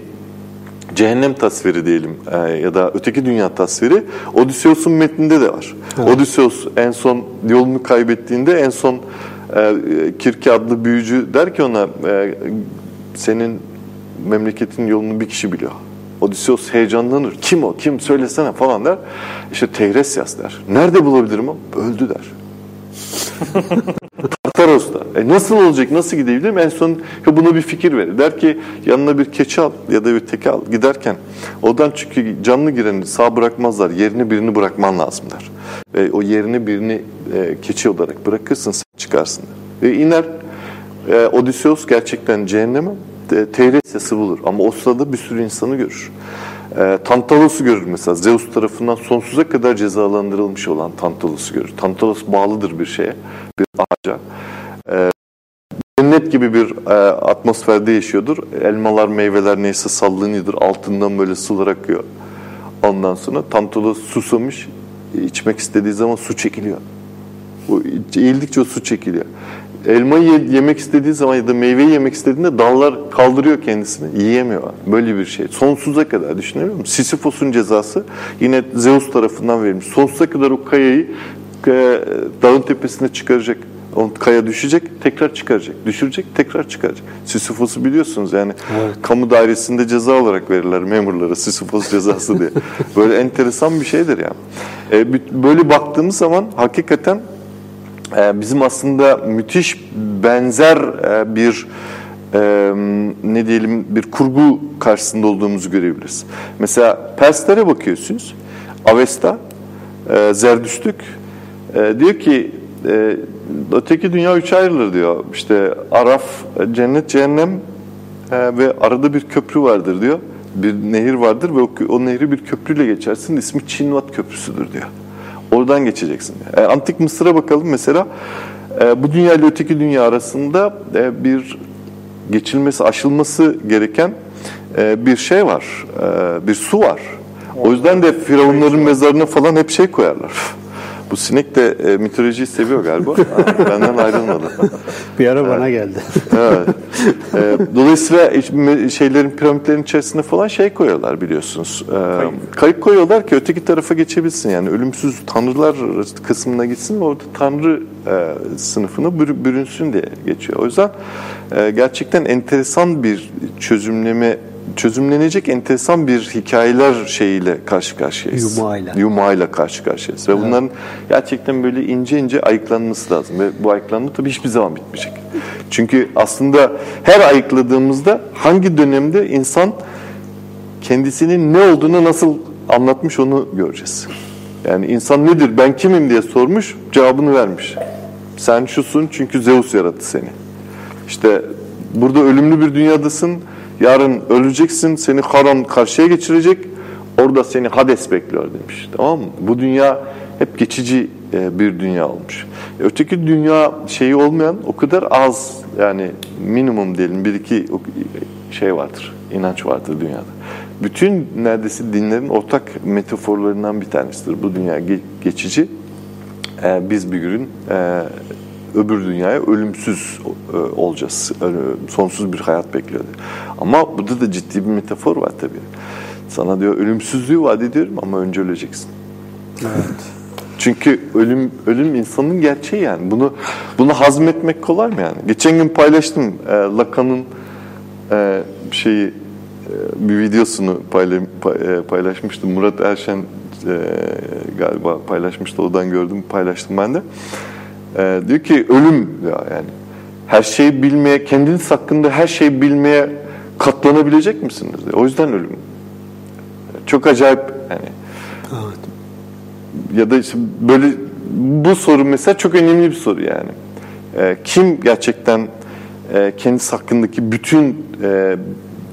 cehennem tasviri diyelim e, ya da öteki dünya tasviri Odysseus'un metninde de var. Evet. Odysseus en son yolunu kaybettiğinde en son e, Kirke adlı büyücü der ki ona e, senin memleketin yolunu bir kişi biliyor. Odysseus heyecanlanır. Kim o? Kim? Söylesene falan der. İşte Tehresias der. Nerede bulabilirim o? Öldü der. E nasıl olacak, nasıl gidebilirim? En son buna bir fikir verir. Der ki yanına bir keçi al ya da bir teke al giderken. Odan çünkü canlı gireni sağ bırakmazlar. Yerine birini bırakman lazım der. Ve o yerine birini e, keçi olarak bırakırsın sen çıkarsın der. Ve iner e, Odysseus gerçekten cehenneme e, Tehresias'ı bulur. Ama o sırada bir sürü insanı görür. E, Tantalos'u görür mesela. Zeus tarafından sonsuza kadar cezalandırılmış olan Tantalos'u görür. Tantalos bağlıdır bir şeye, bir ağaca. E, cennet gibi bir e, atmosferde yaşıyordur. Elmalar, meyveler neyse sallanıyordur. Altından böyle sular akıyor. Ondan sonra Tantalos susamış, içmek istediği zaman su çekiliyor. O, eğildikçe o su çekiliyor elmayı yemek istediği zaman ya da meyveyi yemek istediğinde dallar kaldırıyor kendisini. Yiyemiyor. Böyle bir şey. Sonsuza kadar düşünüyor musun? Sisyphos'un cezası yine Zeus tarafından verilmiş. Sonsuza kadar o kayayı e, dağın tepesine çıkaracak. O kaya düşecek, tekrar çıkaracak. Düşürecek, tekrar çıkaracak. Sisyphos'u biliyorsunuz yani. Evet. Kamu dairesinde ceza olarak verirler memurlara Sisyphos cezası diye. Böyle enteresan bir şeydir yani. E, böyle baktığımız zaman hakikaten ee, bizim aslında müthiş benzer e, bir e, ne diyelim bir kurgu karşısında olduğumuzu görebiliriz. Mesela Perslere bakıyorsunuz. Avesta, e, Zerdüştlük diyor ki öteki dünya üç ayrılır diyor. İşte Araf, cennet, cehennem ve arada bir köprü vardır diyor. Bir nehir vardır ve o, o nehri bir köprüyle geçersin. İsmi Çinvat Köprüsü'dür diyor. Oradan geçeceksin. E, Antik Mısır'a bakalım mesela. E, bu dünya ile öteki dünya arasında e, bir geçilmesi, aşılması gereken e, bir şey var. E, bir su var. O yüzden de firavunların mezarına falan hep şey koyarlar. Bu sinek de e, mitolojiyi seviyor galiba. Benden ayrılmadı.
Bir ara bana geldi.
evet. E, dolayısıyla şeylerin piramitlerin içerisinde falan şey koyuyorlar biliyorsunuz. E, kayık. kayık koyuyorlar ki öteki tarafa geçebilsin. Yani ölümsüz tanrılar kısmına gitsin ve orada tanrı e, sınıfına bürünsün diye geçiyor. O yüzden e, gerçekten enteresan bir çözümleme çözümlenecek enteresan bir hikayeler şeyiyle karşı karşıyayız.
Yumağıyla.
Yumağıyla karşı karşıyayız. Ve evet. bunların gerçekten böyle ince ince ayıklanması lazım. Ve bu ayıklanma tabii hiçbir zaman bitmeyecek. Çünkü aslında her ayıkladığımızda hangi dönemde insan kendisinin ne olduğunu nasıl anlatmış onu göreceğiz. Yani insan nedir, ben kimim diye sormuş, cevabını vermiş. Sen şusun çünkü Zeus yarattı seni. İşte burada ölümlü bir dünyadasın, Yarın öleceksin, seni Haron karşıya geçirecek. Orada seni Hades bekliyor demiş. Tamam mı? Bu dünya hep geçici e, bir dünya olmuş. Öteki dünya şeyi olmayan o kadar az yani minimum diyelim bir iki şey vardır, inanç vardır dünyada. Bütün neredeyse dinlerin ortak metaforlarından bir tanesidir. Bu dünya geçici. E, biz bir gün e, öbür dünyaya ölümsüz e, olacağız. Sonsuz bir hayat bekliyor. Ama burada da ciddi bir metafor var tabii. Sana diyor ölümsüzlüğü vaat ediyorum ama önce öleceksin. Evet. Çünkü ölüm ölüm insanın gerçeği yani. Bunu bunu hazmetmek kolay mı yani? Geçen gün paylaştım e, Lacan'ın e, şeyi e, bir videosunu payla, e, paylaşmıştım. Murat Erşen e, galiba paylaşmıştı. Odan gördüm, paylaştım ben de. E, diyor ki ölüm ya yani. Her şeyi bilmeye, kendiniz hakkında her şeyi bilmeye katlanabilecek misiniz? Diyor. O yüzden ölüm. Çok acayip yani. Evet. Ya da işte böyle bu soru mesela çok önemli bir soru yani. E, kim gerçekten e, kendisi hakkındaki bütün e,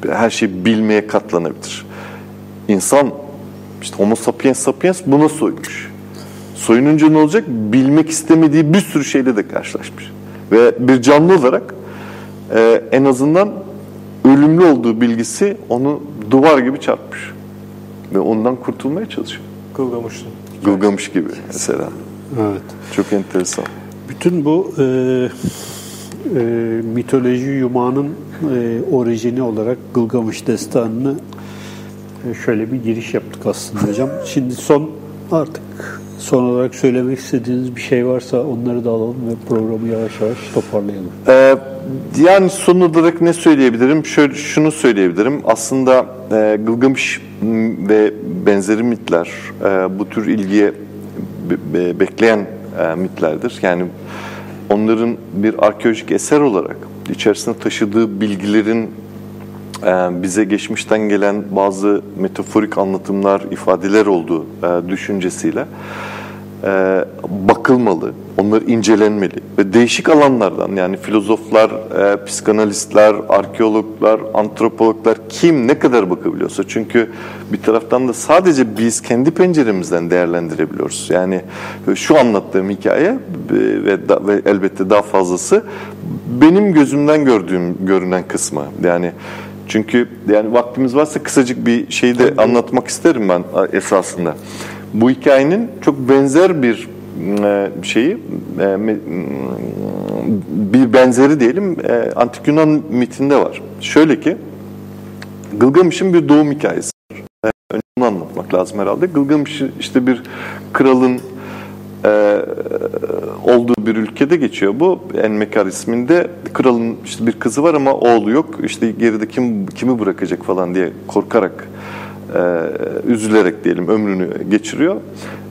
her şeyi bilmeye katlanabilir? İnsan işte homo sapiens sapiens buna soymuş. Soyununca ne olacak? Bilmek istemediği bir sürü şeyle de karşılaşmış. Ve bir canlı olarak e, en azından ölümlü olduğu bilgisi onu duvar gibi çarpmış. Ve ondan kurtulmaya çalışıyor.
Gılgamış'ın.
Gılgamış gibi mesela.
Evet.
Çok enteresan.
Bütün bu e, e, mitoloji yumağının e, orijini olarak Gılgamış destanını şöyle bir giriş yaptık aslında hocam. Şimdi son artık son olarak söylemek istediğiniz bir şey varsa onları da alalım ve programı yavaş yavaş toparlayalım.
Ee, yani son olarak ne söyleyebilirim? Şöyle şunu söyleyebilirim. Aslında e, Gılgamış ve benzeri mitler e, bu tür ilgiye be, be, bekleyen e, mitlerdir. Yani onların bir arkeolojik eser olarak içerisinde taşıdığı bilgilerin bize geçmişten gelen bazı metaforik anlatımlar, ifadeler olduğu e, düşüncesiyle. E, bakılmalı, onlar incelenmeli ve değişik alanlardan yani filozoflar, e, psikanalistler, arkeologlar, antropologlar kim ne kadar bakabiliyorsa. Çünkü bir taraftan da sadece biz kendi penceremizden değerlendirebiliyoruz. Yani şu anlattığım hikaye ve, da, ve elbette daha fazlası benim gözümden gördüğüm görünen kısmı. Yani çünkü yani vaktimiz varsa kısacık bir şeyi de anlatmak isterim ben esasında bu hikayenin çok benzer bir e, şeyi e, bir benzeri diyelim e, antik Yunan mitinde var. Şöyle ki Gılgamış'ın bir doğum hikayesi var. Önce bunu anlatmak lazım herhalde. Gılgamış işte bir kralın e, olduğu bir ülkede geçiyor bu. Enmekar isminde kralın işte bir kızı var ama oğlu yok. İşte geride kim kimi bırakacak falan diye korkarak e, üzülerek diyelim ömrünü geçiriyor.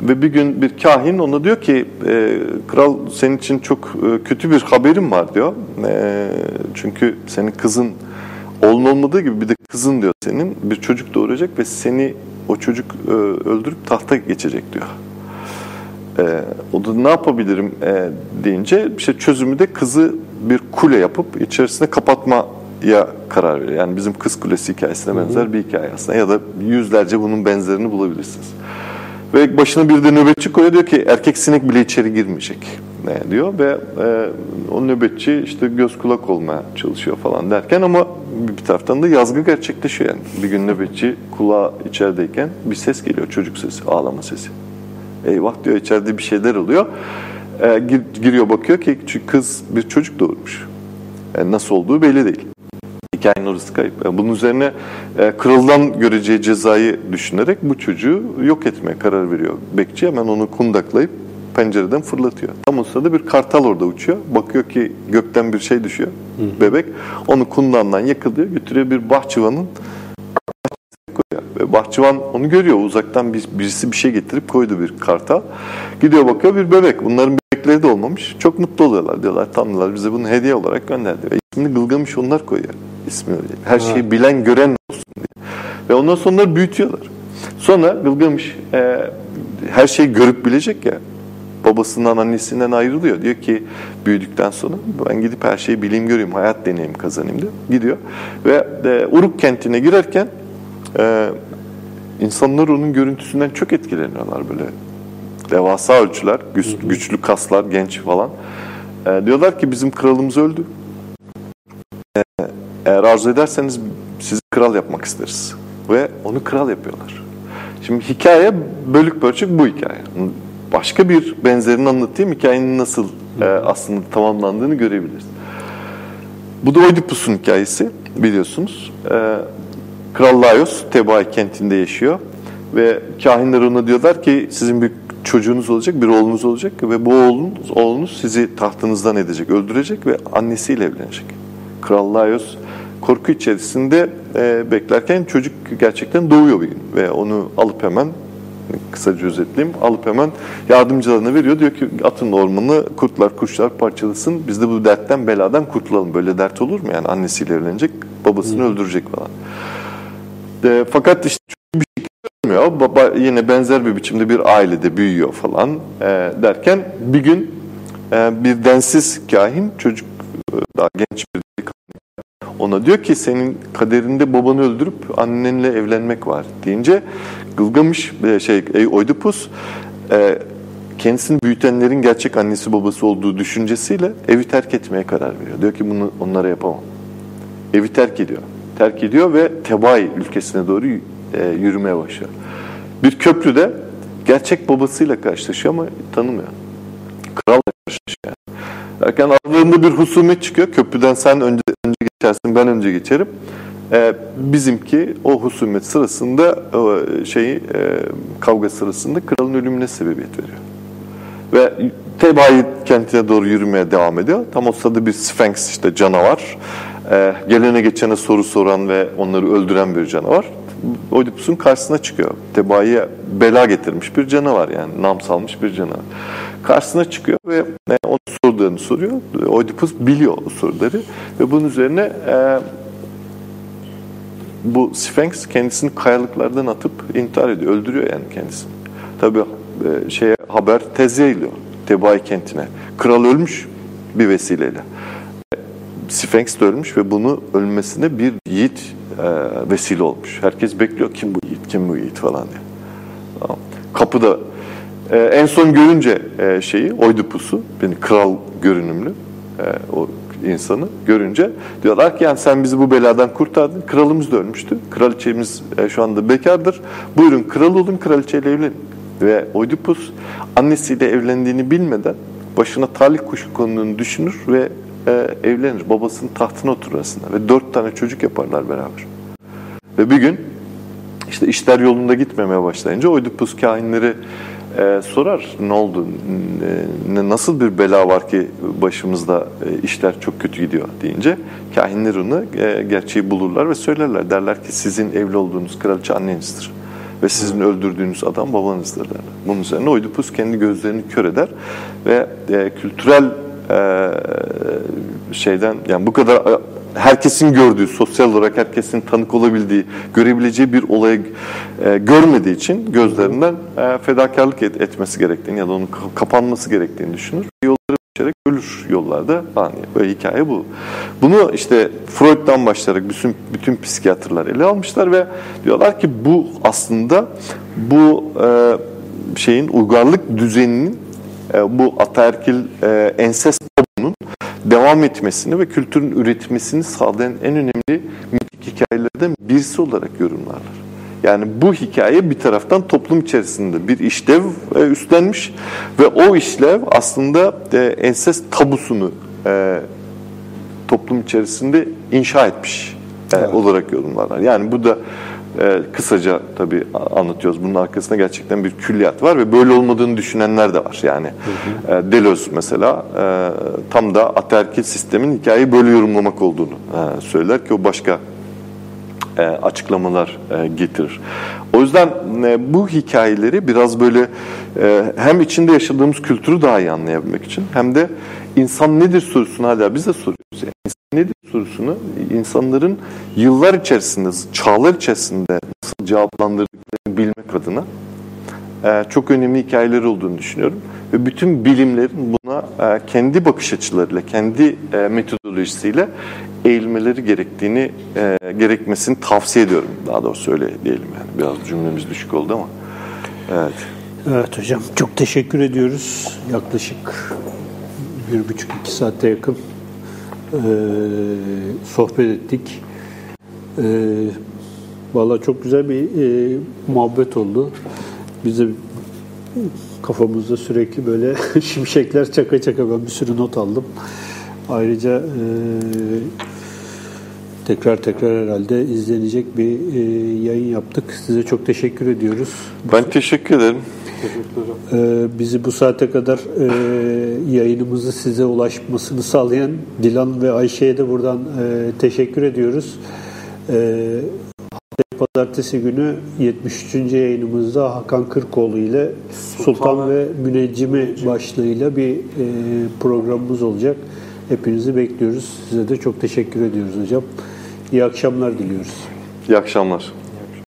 Ve bir gün bir kahin ona diyor ki e, kral senin için çok e, kötü bir haberim var diyor. E, çünkü senin kızın oğlun olmadığı gibi bir de kızın diyor senin bir çocuk doğuracak ve seni o çocuk e, öldürüp tahta geçecek diyor. E, o da ne yapabilirim e, deyince işte çözümü de kızı bir kule yapıp içerisine kapatma ya karar veriyor. Yani bizim Kız Kulesi hikayesine benzer bir hikaye aslında. Ya da yüzlerce bunun benzerini bulabilirsiniz. Ve başına bir de nöbetçi koyuyor diyor ki erkek sinek bile içeri girmeyecek ne diyor ve e, o nöbetçi işte göz kulak olmaya çalışıyor falan derken ama bir taraftan da yazgı gerçekleşiyor yani. Bir gün nöbetçi kulağı içerideyken bir ses geliyor çocuk sesi ağlama sesi. Eyvah diyor içeride bir şeyler oluyor. E, gir, giriyor bakıyor ki kız bir çocuk doğurmuş. E, nasıl olduğu belli değil. Hikayenin orası kayıp. Yani bunun üzerine e, kraldan göreceği cezayı düşünerek bu çocuğu yok etmeye karar veriyor. Bekçi hemen onu kundaklayıp pencereden fırlatıyor. Tam o sırada bir kartal orada uçuyor. Bakıyor ki gökten bir şey düşüyor. Hı. Bebek. Onu kundandan yakılıyor. Götürüyor bir bahçıvanın koyuyor. Bahçıvan onu görüyor. Uzaktan bir, birisi bir şey getirip koydu bir kartal. Gidiyor bakıyor bir bebek. Bunların bebekleri de olmamış. Çok mutlu oluyorlar. Diyorlar tanrılar bize bunu hediye olarak gönderdi. Ve ismini Gılgamış onlar koyuyor ismi öyle. Her şeyi bilen gören olsun diye. Ve ondan sonra onları büyütüyorlar. Sonra Gılgamış e, her şeyi görüp bilecek ya babasından annesinden ayrılıyor. Diyor ki büyüdükten sonra ben gidip her şeyi bileyim göreyim, hayat deneyim kazanayım diyor. Gidiyor ve e, Uruk kentine girerken e, insanlar onun görüntüsünden çok etkileniyorlar böyle. Devasa ölçüler, güç, güçlü kaslar, genç falan. E, diyorlar ki bizim kralımız öldü. Eğer arzu ederseniz sizi kral yapmak isteriz. Ve onu kral yapıyorlar. Şimdi hikaye bölük bölçük bu hikaye. Başka bir benzerini anlatayım hikayenin nasıl e, aslında tamamlandığını görebiliriz. Bu da Oedipus'un hikayesi biliyorsunuz. E, Kral Laios Tebai kentinde yaşıyor ve kahinler ona diyorlar ki sizin bir çocuğunuz olacak, bir oğlunuz olacak ve bu oğlunuz, oğlunuz sizi tahtınızdan edecek, öldürecek ve annesiyle evlenecek. Kral Laios korku içerisinde e, beklerken çocuk gerçekten doğuyor bir gün ve onu alıp hemen kısaca özetleyeyim alıp hemen yardımcılarına veriyor. Diyor ki atın ormanı kurtlar kuşlar parçalasın biz de bu dertten beladan kurtulalım. Böyle dert olur mu yani annesiyle evlenecek babasını hmm. öldürecek falan. E, fakat işte bir şekilde olmuyor. Baba yine benzer bir biçimde bir ailede büyüyor falan e, derken bir gün e, bir densiz kahin çocuk e, daha genç bir ona diyor ki senin kaderinde babanı öldürüp annenle evlenmek var deyince Gılgamış e, şey Oedipus e, kendisini büyütenlerin gerçek annesi babası olduğu düşüncesiyle evi terk etmeye karar veriyor. Diyor ki bunu onlara yapamam. Evi terk ediyor. Terk ediyor ve Tebai ülkesine doğru e, yürümeye başlıyor. Bir köprüde gerçek babasıyla karşılaşıyor ama tanımıyor. Kralla karşılaşıyor. Derken aralarında bir husumet çıkıyor. Köprüden sen önce, önce geçersin ben önce geçerim. E, bizimki o husumet sırasında şeyi e, kavga sırasında kralın ölümüne sebebiyet veriyor. Ve Tebai kentine doğru yürümeye devam ediyor. Tam o sırada bir Sphinx işte canavar. E, gelene geçene soru soran ve onları öldüren bir canavar. Oedipus'un karşısına çıkıyor. Tebai'ye bela getirmiş bir canavar yani nam salmış bir canavar. Karşısına çıkıyor ve e, onun sorularını soruyor. Oedipus biliyor o soruları ve bunun üzerine e, bu Sphinx kendisini kayalıklardan atıp intihar ediyor, öldürüyor yani kendisini. Tabii e, şeye haber tez yayılıyor Tebai kentine. Kral ölmüş bir vesileyle. Sphinx de ölmüş ve bunu ölmesine bir yiğit e, vesile olmuş. Herkes bekliyor kim bu yiğit, kim bu yiğit falan diye. Kapıda e, en son görünce e, şeyi Oidipus'u, yani kral görünümlü e, o insanı görünce diyorlar ki yani sen bizi bu beladan kurtardın. Kralımız da ölmüştü. Kraliçemiz şu anda bekardır. Buyurun kral olun, kraliçeyle evlenin. Ve Oidipus annesiyle evlendiğini bilmeden başına talih kuşu konduğunu düşünür ve e, evlenir. Babasının tahtına oturmasına ve dört tane çocuk yaparlar beraber. Ve bir gün işte işler yolunda gitmemeye başlayınca Oidipus kahinleri e, sorar ne oldu, ne, nasıl bir bela var ki başımızda e, işler çok kötü gidiyor deyince kahinler onu e, gerçeği bulurlar ve söylerler. Derler ki sizin evli olduğunuz kraliçe annenizdir ve sizin öldürdüğünüz adam babanızdır derler. Bunun üzerine Oidipus kendi gözlerini kör eder ve e, kültürel e, şeyden yani bu kadar e, herkesin gördüğü, sosyal olarak herkesin tanık olabildiği, görebileceği bir olayı e, görmediği için gözlerinden e, fedakarlık et, etmesi gerektiğini ya da onun kapanması gerektiğini düşünür. Yolları geçerek ölür yollarda falan Böyle hikaye bu. Bunu işte Freud'dan başlayarak bütün, bütün psikiyatrlar ele almışlar ve diyorlar ki bu aslında bu şeyin uygarlık düzeninin e, bu ataerkil e, ensest tabunun devam etmesini ve kültürün üretmesini sağlayan en önemli mitik hikayelerden birisi olarak yorumlarlar. Yani bu hikaye bir taraftan toplum içerisinde bir işlev e, üstlenmiş ve o işlev aslında e, ensest tabusunu e, toplum içerisinde inşa etmiş e, evet. olarak yorumlarlar. Yani bu da e, kısaca tabii anlatıyoruz. Bunun arkasında gerçekten bir külliyat var ve böyle olmadığını düşünenler de var. Yani. E, Deleuze mesela e, tam da aterkil sistemin hikayeyi böyle yorumlamak olduğunu e, söyler ki o başka e, açıklamalar e, getirir. O yüzden e, bu hikayeleri biraz böyle e, hem içinde yaşadığımız kültürü daha iyi anlayabilmek için hem de insan nedir sorusunu hala biz de soruyoruz. Yani nedir sorusunu insanların yıllar içerisinde, çağlar içerisinde nasıl cevaplandırdıklarını bilmek adına e, çok önemli hikayeler olduğunu düşünüyorum. Ve bütün bilimlerin buna e, kendi bakış açılarıyla, kendi e, metodolojisiyle eğilmeleri gerektiğini, gerekmesini tavsiye ediyorum. Daha doğrusu öyle diyelim yani. Biraz cümlemiz düşük oldu ama. Evet.
Evet hocam çok teşekkür ediyoruz. Yaklaşık bir buçuk iki saate yakın e, sohbet ettik. E, Valla çok güzel bir e, muhabbet oldu. Bize kafamızda sürekli böyle şimşekler çaka çaka ben bir sürü not aldım. Ayrıca e, tekrar tekrar herhalde izlenecek bir e, yayın yaptık. Size çok teşekkür ediyoruz.
Ben teşekkür ederim.
Ee, bizi bu saate kadar e, yayınımızı size ulaşmasını sağlayan Dilan ve Ayşe'ye de buradan e, teşekkür ediyoruz. E, Pazartesi günü 73. yayınımızda Hakan Kırkoğlu ile Sultan, Sultan ve Müneccimi başlığıyla bir e, programımız olacak. Hepinizi bekliyoruz. Size de çok teşekkür ediyoruz hocam. İyi akşamlar diliyoruz.
İyi akşamlar.